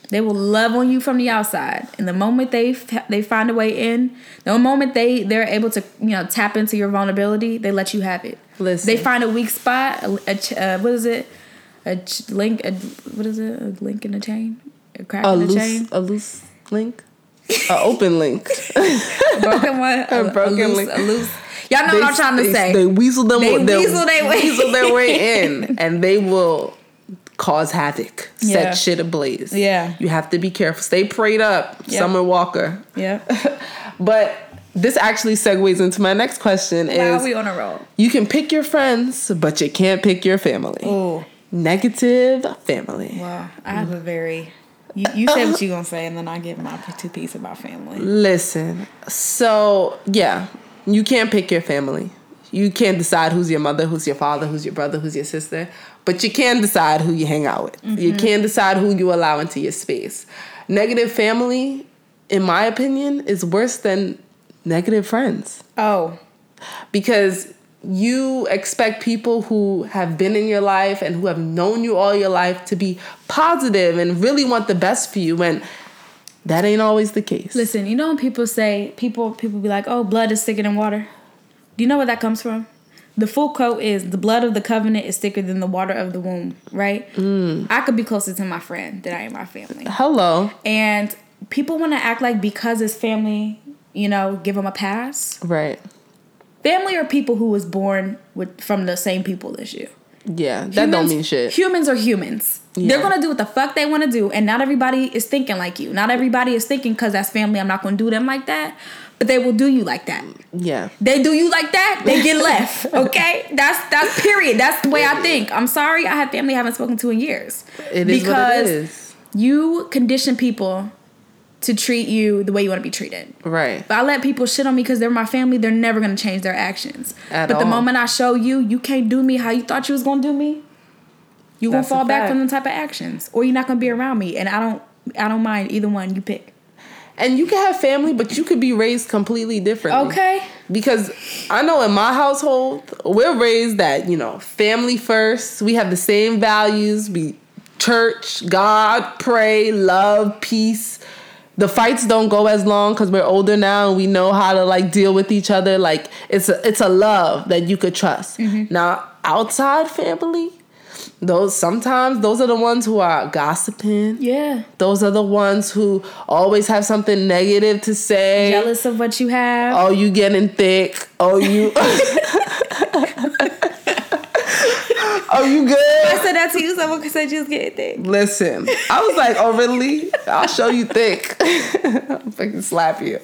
They will love on you from the outside, and the moment they f- they find a way in, the moment they they're able to you know tap into your vulnerability, they let you have it. Listen. They find a weak spot. A, a ch- uh, what is it? A ch- link. A, what is it? A link in a chain. A crack a in a loose chain. a loose link, a open link. A broken one. A, broken loose, link. A loose. Y'all know what I'm trying to they, say. They weasel them. They weasel they weasel their way in, and they will cause havoc, Yeah. set shit ablaze. Yeah. you have to be careful. Stay prayed up, Yeah. Summer Walker. yeah. But this actually segues into my next question: is we on a roll. you can pick your friends, but you can't pick your family. Oh. Negative family. Wow. I have a very. You, you say what you're gonna say, and then I give my two piece about family. Listen, so yeah, you can't pick your family. You can't decide who's your mother, who's your father, who's your brother, who's your sister, but you can decide who you hang out with. You mm-hmm. can decide who you allow into your space. Negative family, in my opinion, is worse than negative friends Oh. because you expect people who have been in your life and who have known you all your life to be positive and really want the best for you and that ain't always the case. Listen, you know when people say people people be like, "Oh, blood is thicker than water." Do you know where that comes from? The full quote is, "The blood of the covenant is thicker than the water of the womb." Right? Mm. I could be closer to my friend than I am my family, Hello. and people want to act like because it's family, you know, give them a pass. Right. Family are people who was born with from the same people as you. Yeah, that don't mean shit. Humans are humans. Yeah. They're gonna do what the fuck they want to do, and not everybody is thinking like you. Not everybody is thinking because that's family. I'm not gonna do them like that, but they will do you like that. Yeah. They do you like that, they get left. Okay, that's that's period. That's the way I think. I'm sorry, I have family I haven't spoken to in years. It is what it is. you condition people to treat you the way you want to be treated. Right. If I let people shit on me because they're my family, they're never gonna change their actions. At but the moment I show you, you can't do me how you thought you was gonna do me, you That's gonna fall back from them type of actions, or you're not gonna be around me. And I don't, I don't mind either one you pick. And you can have family, but you could be raised completely differently. Okay. Because I know in my household, we're raised that, you know, family first. We have the same values. We church, God, pray, love, peace. The fights don't go as long because we're older now and we know how to like deal with each other. Like it's a, it's a love that you could trust. Mm-hmm. Now outside family, those sometimes those are the ones who are gossiping. Yeah. Those are the ones who always have something negative to say. Jealous of what you have. Oh, you getting thick. Oh, you. Oh, you good? I said that to you. Someone said you was getting thick. Listen, I was like, oh really? I'll show you thick. I'll fucking slap you.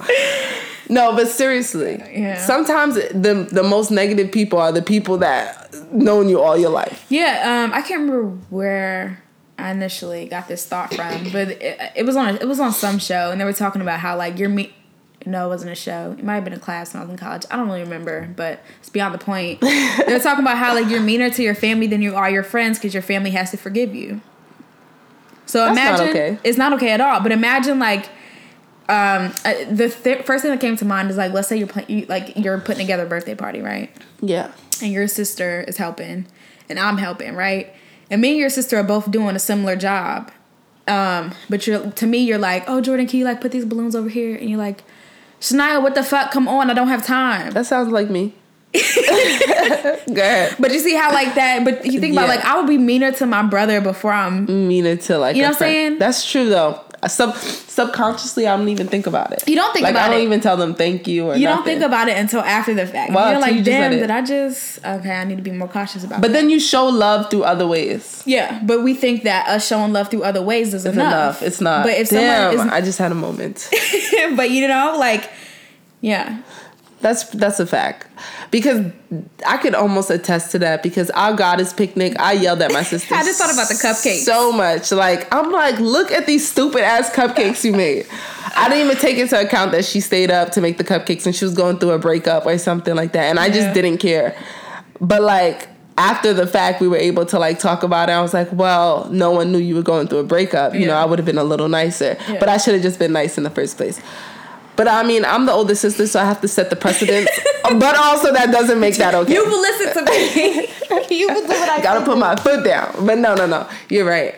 No, but seriously, Yeah. sometimes the the most negative people are the people that known you all your life. Yeah, um, I can't remember where I initially got this thought from, but it, it was on a, it was on some show, and they were talking about how like you're me. No, it wasn't a show. It might have been a class when I was in college. I don't really remember, but it's beyond the point. they were talking about how like you're meaner to your family than you are your friends because your family has to forgive you. So That's not imagine okay. it's not okay at all. But imagine like um, uh, the th- first thing that came to mind is like let's say you're pla- you, like you're putting together a birthday party, right? Yeah. And your sister is helping and I'm helping, right? And me and your sister are both doing a similar job. Um, but you're to me, you're like, oh Jordan, can you like put these balloons over here? And you're like, Shania, what the fuck? Come on, I don't have time. That sounds like me. Go ahead. But you see how like that, but you think about Yeah. like I would be meaner to my brother before I'm Meaner to like You know what I'm saying? That's true though. Sub subconsciously, I don't even think about it. You don't think like, about it. I don't it. even tell them thank you or you don't think about it until after the fact. Wow, you're like, you damn, did I just okay, I need to be more cautious about But that. then you show love through other ways. Yeah, but we think that us showing love through other ways is enough. enough. It's not. But if Damn, someone is I just had a moment. but you know, like, yeah, That's that's a fact. Because I could almost attest to that because our goddess picnic, I yelled at my sister. I just thought about the cupcakes. So much. Like, I'm like, look at these stupid ass cupcakes you made. I didn't even take into account that she stayed up to make the cupcakes and she was going through a breakup or something like that. And I just didn't care. But like after the fact, we were able to like talk about it. I was like, well, no one knew you were going through a breakup. You know, I would have been a little nicer. Yeah. But I should have just been nice in the first place. But I mean, I'm the older sister, so I have to set the precedence. but also, that doesn't make that okay. you will listen to me. you will do what I Gotta put my foot down. But no, no, no. You're right.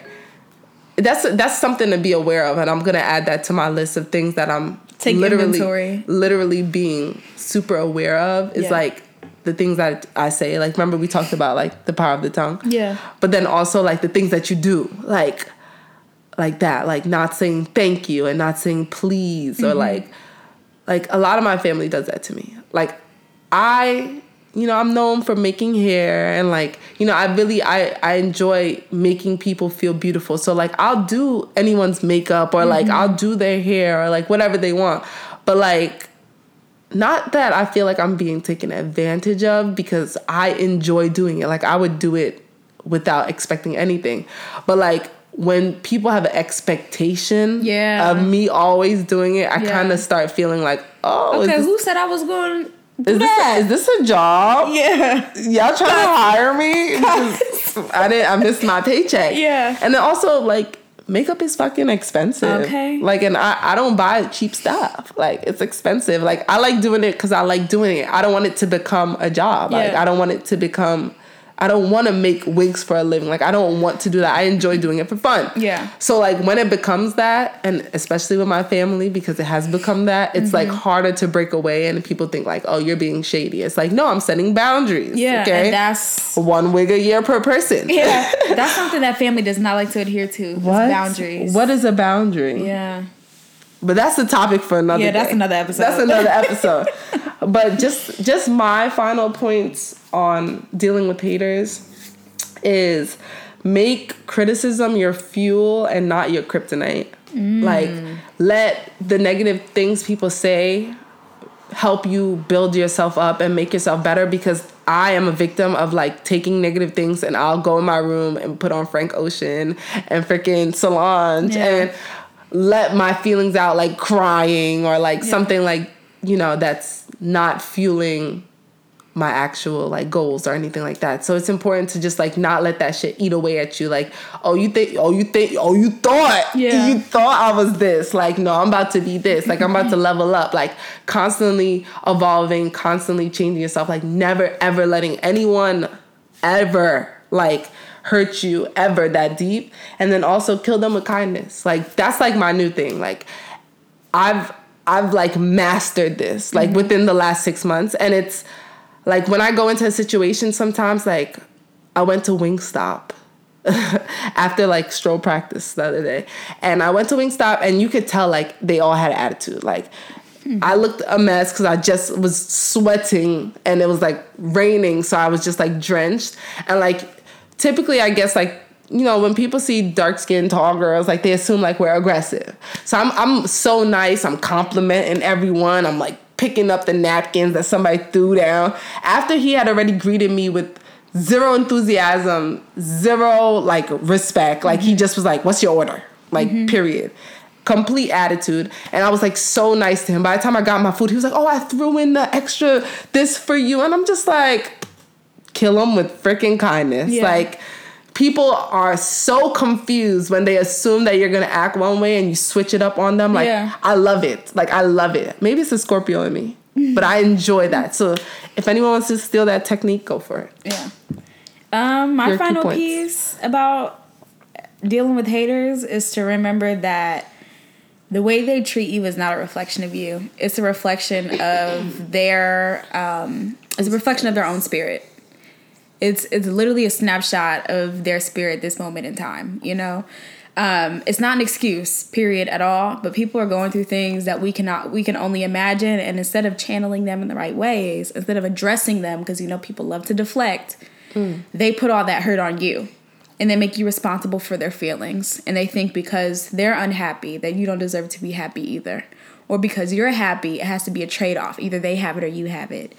That's that's something to be aware of, and I'm gonna add that to my list of things that I'm Take literally, inventory. literally being super aware of. Is Yeah. like the things that I say. Like, remember we talked about like the power of the tongue. Yeah. But then also like the things that you do, like like that, like not saying thank you and not saying please, Mm-hmm. or like like a lot of my family does that to me. Like I, you know, I'm known for making hair and like, you know, I really I I enjoy making people feel beautiful. So like I'll do anyone's makeup or like mm-hmm. I'll do their hair or like whatever they want. But like not that I feel like I'm being taken advantage of because I enjoy doing it. Like I would do it without expecting anything. But like when people have an expectation Yeah. of me always doing it, I Yeah. kind of start feeling like, oh, Okay, is, who said I was going? to this, is, this a, is this a job? Yeah. Y'all trying to hire me? I didn't. I missed my paycheck. Yeah. and then also like makeup is fucking expensive. Okay. Like, and I I don't buy cheap stuff. Like, it's expensive. Like, I like doing it because I like doing it. I don't want it to become a job. Like, I don't want it to become. I don't want to make wigs for a living. Like, I don't want to do that. I enjoy doing it for fun. Yeah. So like when it becomes that, and especially with my family because it has become that, it's like Mm-hmm. harder to break away, and people think like, oh, you're being shady. It's like, no, I'm setting boundaries. Yeah, Okay. and that's one wig a year per person. yeah, that's something that family does not like to adhere to. is What? boundaries? What is a boundary? Yeah. But that's a topic for another. Yeah, that's day. another episode. That's another episode. but just just my final points on dealing with haters is make criticism your fuel and not your kryptonite. Mm. Like let the negative things people say help you build yourself up and make yourself better because I am a victim of like taking negative things and I'll go in my room and put on Frank Ocean and freaking Solange Yeah. and let my feelings out like crying or like something like you know that's not fueling my actual like goals or anything like that. So it's important to just like not let that shit eat away at you. Like, oh you think oh you think oh you thought Yeah. you thought I was this. Like, no, I'm about to be this. Like I'm about to level up. Like constantly evolving, constantly changing yourself. Like never ever letting anyone ever like hurt you ever that deep. And then also kill them with kindness. Like that's like my new thing. Like I've I've like mastered this like mm-hmm. within the last six months, and it's like when I go into a situation, sometimes like I went to Wingstop after like stroll practice the other day, and I went to Wingstop, and you could tell like they all had attitude. Like hmm. I looked a mess because I just was sweating, and it was like raining, so I was just like drenched, and like typically, I guess like you know when people see dark skinned tall girls, like they assume like we're aggressive. So I'm I'm so nice. I'm complimenting everyone. I'm like picking up the napkins that somebody threw down after he had already greeted me with zero enthusiasm, zero like respect. Like he just was like, "What's your order?" Like mm-hmm. period. Complete attitude, and I was like so nice to him. By the time I got my food, he was like, "Oh, I threw in the extra this for you," and I'm just like, kill him with freaking kindness. Yeah. Like people are so confused when they assume that you're gonna act one way and you switch it up on them. Like Yeah. I love it. Like I love it. Maybe it's a Scorpio in me, but I enjoy that. So if anyone wants to steal that technique, go for it. Yeah. Um, my Your final piece about dealing with haters is to remember that the way they treat you is not a reflection of you. It's a reflection of their um it's a reflection of their own spirit. It's it's literally a snapshot of their spirit this moment in time, you know? Um, it's not an excuse, period, at all. But people are going through things that we cannot, we can only imagine. And instead of channeling them in the right ways, instead of addressing them, because you know people love to deflect, they put all that hurt on you and they make you responsible for their feelings and they think because they're unhappy that you don't deserve to be happy either or because you're happy it has to be a trade-off either they have it or you have it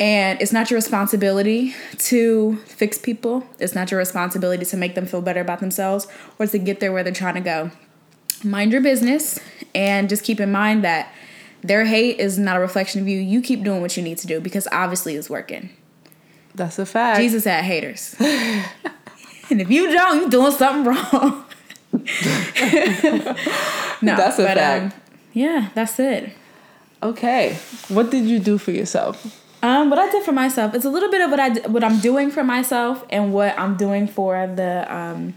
and it's not your responsibility to fix people it's not your responsibility to make them feel better about themselves or to get there where they're trying to go mind your business and just keep in mind that their hate is not a reflection of you you keep doing what you need to do because obviously it's working That's a fact. Jesus had haters. and if you don't, you're doing something wrong. no, That's a but, fact. Um, yeah, that's it. Okay. What did you do for yourself? Um, what I did for myself, it's a little bit of what I what I'm doing for myself and what I'm doing for the um,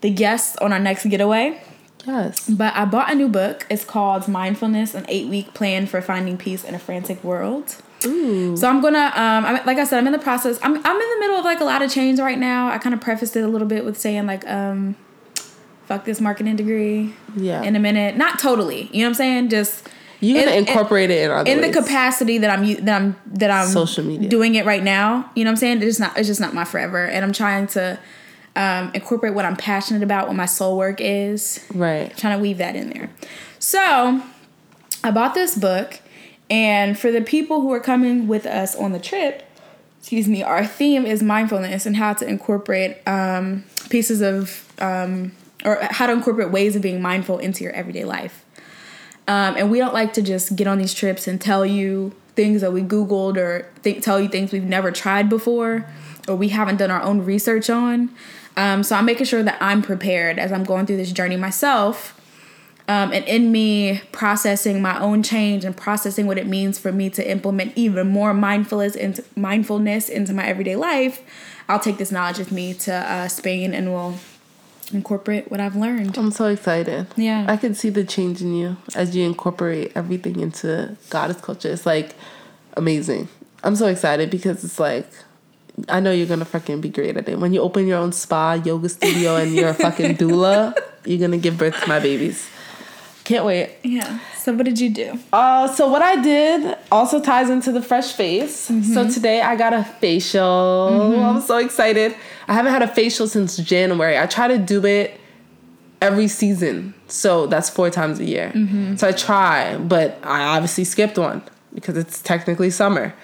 the guests on our next getaway. Yes. But I bought a new book. It's called Mindfulness: An Eight Week Plan for Finding Peace in a Frantic World. Ooh. So I'm gonna, um, I'm, like I said, I'm in the process. I'm, I'm in the middle of like a lot of change right now. I kind of prefaced it a little bit with saying like, um, fuck this marketing degree. Yeah. In a minute, not totally. You know what I'm saying? Just You're gonna in- incorporate it in other in ways. the capacity that I'm that I'm that I'm Social media. doing it right now. You know what I'm saying? It's just not it's just not my forever, and I'm trying to um, incorporate what I'm passionate about, what my soul work is, Right. trying to weave that in there. So I bought this book, and for the people who are coming with us on the trip, excuse me, our theme is mindfulness and how to incorporate um, pieces of um, or how to incorporate ways of being mindful into your everyday life. Um, and we don't like to just get on these trips and tell you things that we Googled or think, tell you things we've never tried before or we haven't done our own research on. Um, so I'm making sure that I'm prepared as I'm going through this journey myself. Um, and in me processing my own change and processing what it means for me to implement even more mindfulness into mindfulness into my everyday life, I'll take this knowledge with me to uh, Spain and we'll incorporate what I've learned. I'm so excited. Yeah. I can see the change in you as you incorporate everything into goddess culture. It's like amazing. I'm so excited because it's like I know you're gonna fucking be great at it. When you open your own spa, yoga studio, and you're a fucking doula, you're gonna give birth to my babies. Can't wait. Yeah. So what did you do? Uh, so what I did also ties into the fresh face. So today I got a facial. I'm so excited. I haven't had a facial since January. I try to do it every season. So that's four times a year. Mm-hmm. So I try, but I obviously skipped one because it's technically summer.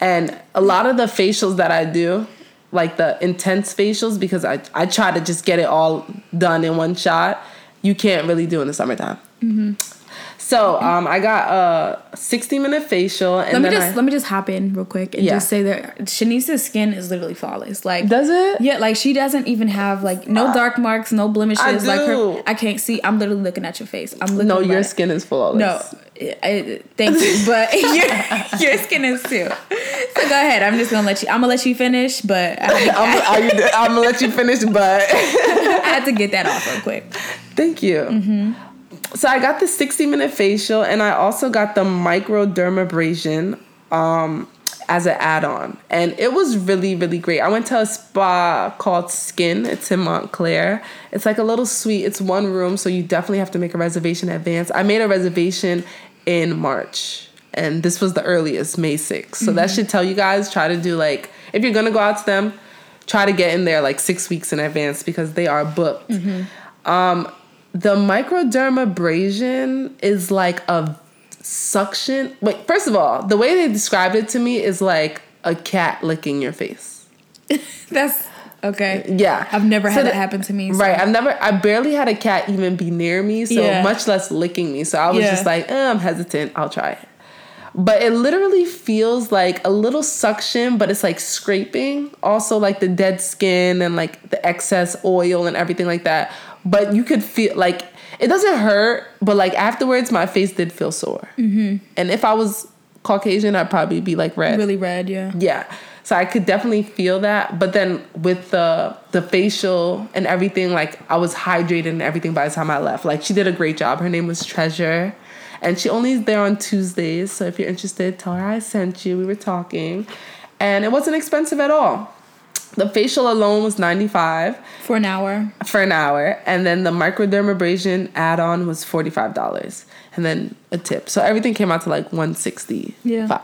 And a lot of the facials that I do, like the intense facials, because I, I try to just get it all done in one shot, you can't really do in the summertime. Mm-hmm. So um, I got a 60 minute facial, and Let me then just I, let me just hop in real quick and Yeah. just say that Shanice's skin is literally flawless. Like does it? Yeah, like she doesn't even have like no dark marks, no blemishes. Like her, do. I can't see. I'm literally looking at your face. I'm looking. No, your at- skin is flawless. No, I, I- thank you, but your your skin is too. So go ahead. I'm just gonna let you. I'm gonna let you finish, but I had to, I'm, you, I'm gonna let you finish, but I had to get that off real quick. thank you. Mm-hmm. So I got the 60 minute facial, and I also got the microdermabrasion um, as an add on, and it was really really great. I went to a spa called Skin. It's in Montclair. It's like a little suite. It's one room, so you definitely have to make a reservation in advance. I made a reservation in March, and this was the earliest, May 6th. So that should tell you guys try to do like if you're gonna go out to them, try to get in there like six weeks in advance because they are booked. Mm-hmm. Um, the microdermabrasion is like a suction. Wait, first of all, the way they described it to me is like a cat licking your face. That's okay. Yeah, I've never So had that happen to me. so- Right, I've never, I barely had a cat even be near me, so Yeah. much less licking me. So I was Yeah. just like, eh, I'm hesitant. I'll try it. But it literally feels like a little suction, but it's like scraping. Also, like the dead skin and like the excess oil and everything like that. But you could feel like it doesn't hurt, but like afterwards, my face did feel sore. Mm-hmm. And if I was Caucasian, I'd probably be like red. Really red, yeah. Yeah. So I could definitely feel that. But then with the the facial and everything, like I was hydrated and everything by the time I left. Like she did a great job. Her name was Treasure. And she only is there on Tuesdays. So if you're interested, tell her I sent you. We were talking. And it wasn't expensive at all. The facial alone was 95 For an hour. for an hour. And then the microdermabrasion add-on was $45. And then a tip. So everything came out to like 165. Yeah.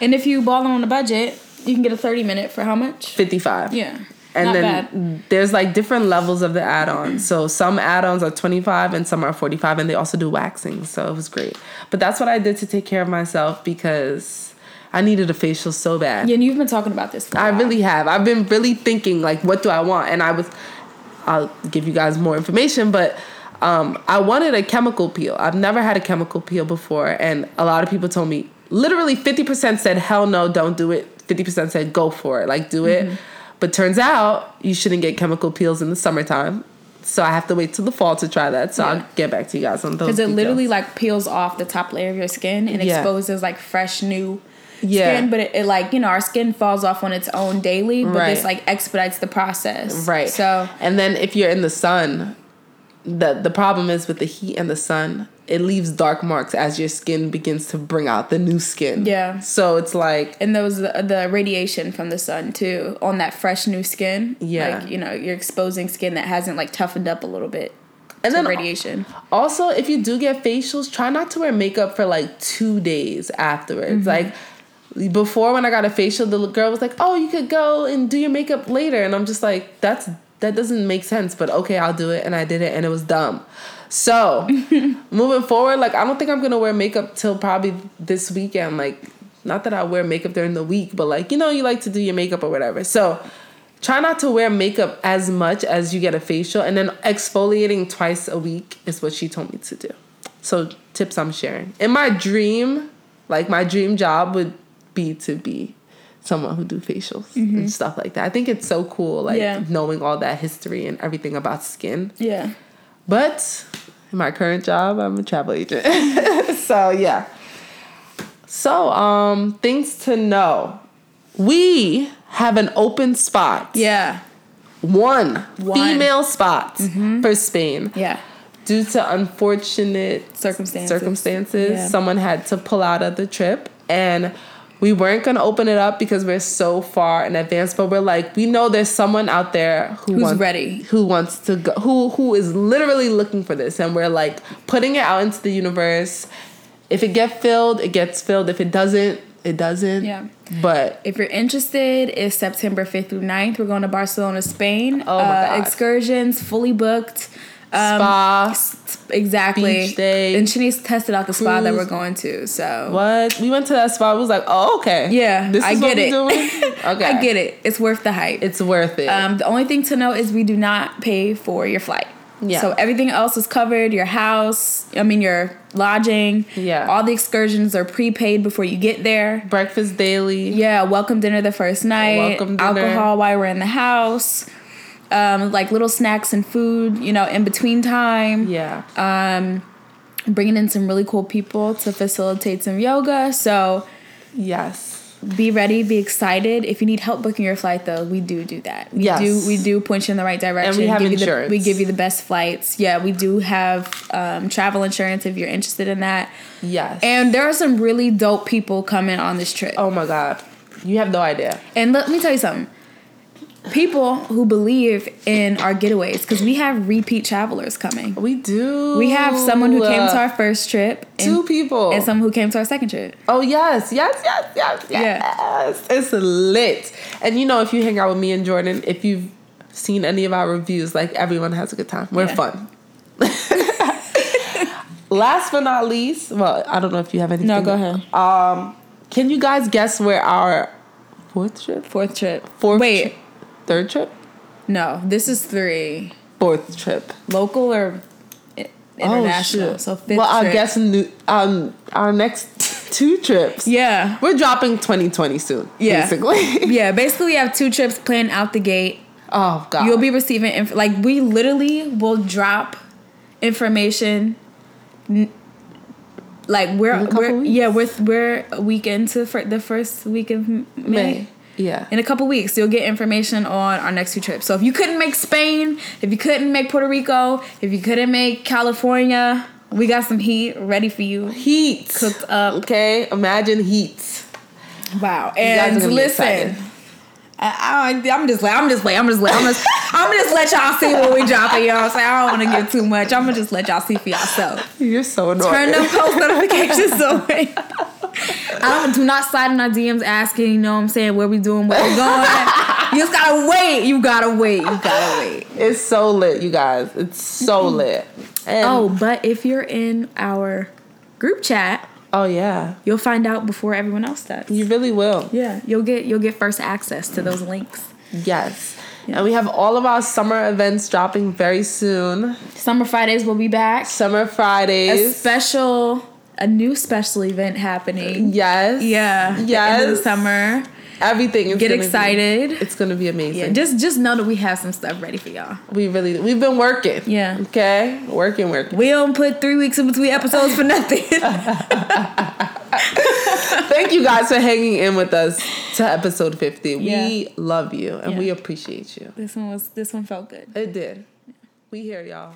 And if you ball on a budget, you can get a 30 minute for how much? 55. Yeah. And Not then bad. there's like different levels of the add-ons. So some add-ons are 25 and some are 45 and they also do waxing. So it was great. But that's what I did to take care of myself because I needed a facial so bad. Yeah, and you've been talking about this. I while. really have. I've been really thinking like what do I want? And I was I'll give you guys more information, but um, I wanted a chemical peel. I've never had a chemical peel before, and a lot of people told me literally 50% said hell no, don't do it. 50% said go for it, like do Mm-hmm. it. But turns out you shouldn't get chemical peels in the summertime. So I have to wait till the fall to try that. So Yeah. I'll get back to you guys on those. Because it details. literally like peels off the top layer of your skin and Yeah. exposes like fresh new Yeah. skin. But it, it like, you know, our skin falls off on its own daily, but this like expedites the process. Right. So and then if you're in the sun, the the problem is with the heat and the sun, it leaves dark marks as your skin begins to bring out the new skin. Yeah. So it's like and those the, the radiation from the sun too on that fresh new skin. Yeah. Like, you know, you're exposing skin that hasn't like toughened up a little bit. And then- radiation. also if you do get facials, try not to wear makeup for like two days afterwards. Mm-hmm. Like before when I got a facial, the girl was like, "Oh, you could go and do your makeup later," and I'm just like, "That's that doesn't make sense." But okay, I'll do it, and I did it, and it was dumb. So moving forward, like I don't think I'm gonna wear makeup till probably this weekend. Like, not that I wear makeup during the week, but like you know, you like to do your makeup or whatever. So try not to wear makeup as much as you get a facial, and then exfoliating twice a week is what she told me to do. So tips I'm sharing. In my dream, like my dream job would be to be someone who do facials and stuff like that. I think it's so cool, like Yeah. knowing all that history and everything about skin. Yeah. But in my current job, I'm a travel agent. so yeah. So um things to know. We have an open spot. Yeah. One, One. female spot for Spain. Yeah. Due to unfortunate Circumstances. circumstances, Yeah. someone had to pull out of the trip and we weren't gonna open it up because we're so far in advance, but we're like, we know there's someone out there who Who's wants, ready. who wants to go, who who is literally looking for this, and we're like putting it out into the universe. If it gets filled, it gets filled. If it doesn't, it doesn't. Yeah. But If you're interested, it's September 5th through 9th. We're going to Barcelona, Spain. Oh my uh, God. Excursions, fully booked. Um, spa. Exactly. Beach day. And Shanice tested out the spa that we're going to. So What? We went to that spot. We was like, oh, okay. yeah, This is I what get it. doing? Okay. I get it. It's worth the hype. It's worth it. Um, the only thing to know is we do not pay for your flight. Yeah. So everything else is covered. Your house, I mean your lodging. Yeah. All the excursions are prepaid before you get there. Breakfast daily. Yeah, welcome dinner the first night. Welcome dinner. Alcohol while we're in the house. Um, like little snacks and food, you know, in between time. Yeah. Um, bringing in some really cool people to facilitate some yoga. So yes. be ready, be excited. If you need help booking your flight, though, we do do that. We Yes. do we do point you in the right direction. And we have give You insurance. the, we give you the best flights. Yeah, we do have um, travel insurance if you're interested in that. Yes. And there are some really dope people coming on this trip. oh my God. You have no idea. And let me tell you something. People who believe in our getaways because we have repeat travelers coming. We do. We have someone who came to our first trip, and, two people, and someone who came to our second trip. Oh yes, yes, yes, yes, Yeah. yes. It's lit. And you know, if you hang out with me and Jordan, if you've seen any of our reviews, like everyone has a good time. We're Yeah. fun. Last but not least, well, I don't know if you have anything. No, go ahead. Um, can you guys guess where our fourth trip, Fourth trip. fourth, Wait, tri- third trip, no, this is three. fourth trip? Local or i- international? Oh, shit. so fifth well, I trip. guess new, um, our next two trips. Yeah. We're dropping 2020 soon. Yeah. Basically. Yeah, basically we have two trips planned out the gate. oh God. You'll be receiving inf- like we literally will drop information. n- Like we're we're yeah we're we're a week into the first week of May. May. Yeah. In a couple weeks, you'll get information on our next two trips. So if you couldn't make Spain, if you couldn't make Puerto Rico, if you couldn't make California, we got some heat ready for you. Heat. Cooked up. Okay, imagine heat. Wow. And listen. I, I, I'm just like, I'm just like, I'm just like, I'm just, I'm just let y'all see what we dropping, y'all. saying? I don't want to give too much. I'm gonna just let y'all see for yourself. You're so annoying. Turn them post notifications away. I don't do not slide in our DMs asking, you know what I'm saying, where we doing, where we going. you just gotta wait. You gotta wait. You gotta wait. It's so lit, you guys. It's so mm-hmm. lit. And, Oh, but if you're in our group chat, oh yeah, you'll find out before everyone else does. you really will. Yeah, you'll get you'll get first access to those links. Yes. And we have all of our summer events dropping very soon. Summer Fridays will be back. Summer Fridays. A Fridays. special, a new special event happening. yes. Yeah. the End of the Yes. summer. Everything is Get gonna be- excited. it's gonna be amazing. Yeah, just just know that we have some stuff ready for y'all. we really we've been working. Yeah. Okay. Working, working. We don't put three weeks in between episodes for nothing. Thank you guys for hanging in with us to episode 50. Yeah. We love you and Yeah. we appreciate you. this one was this one felt good. It did. We hear y'all.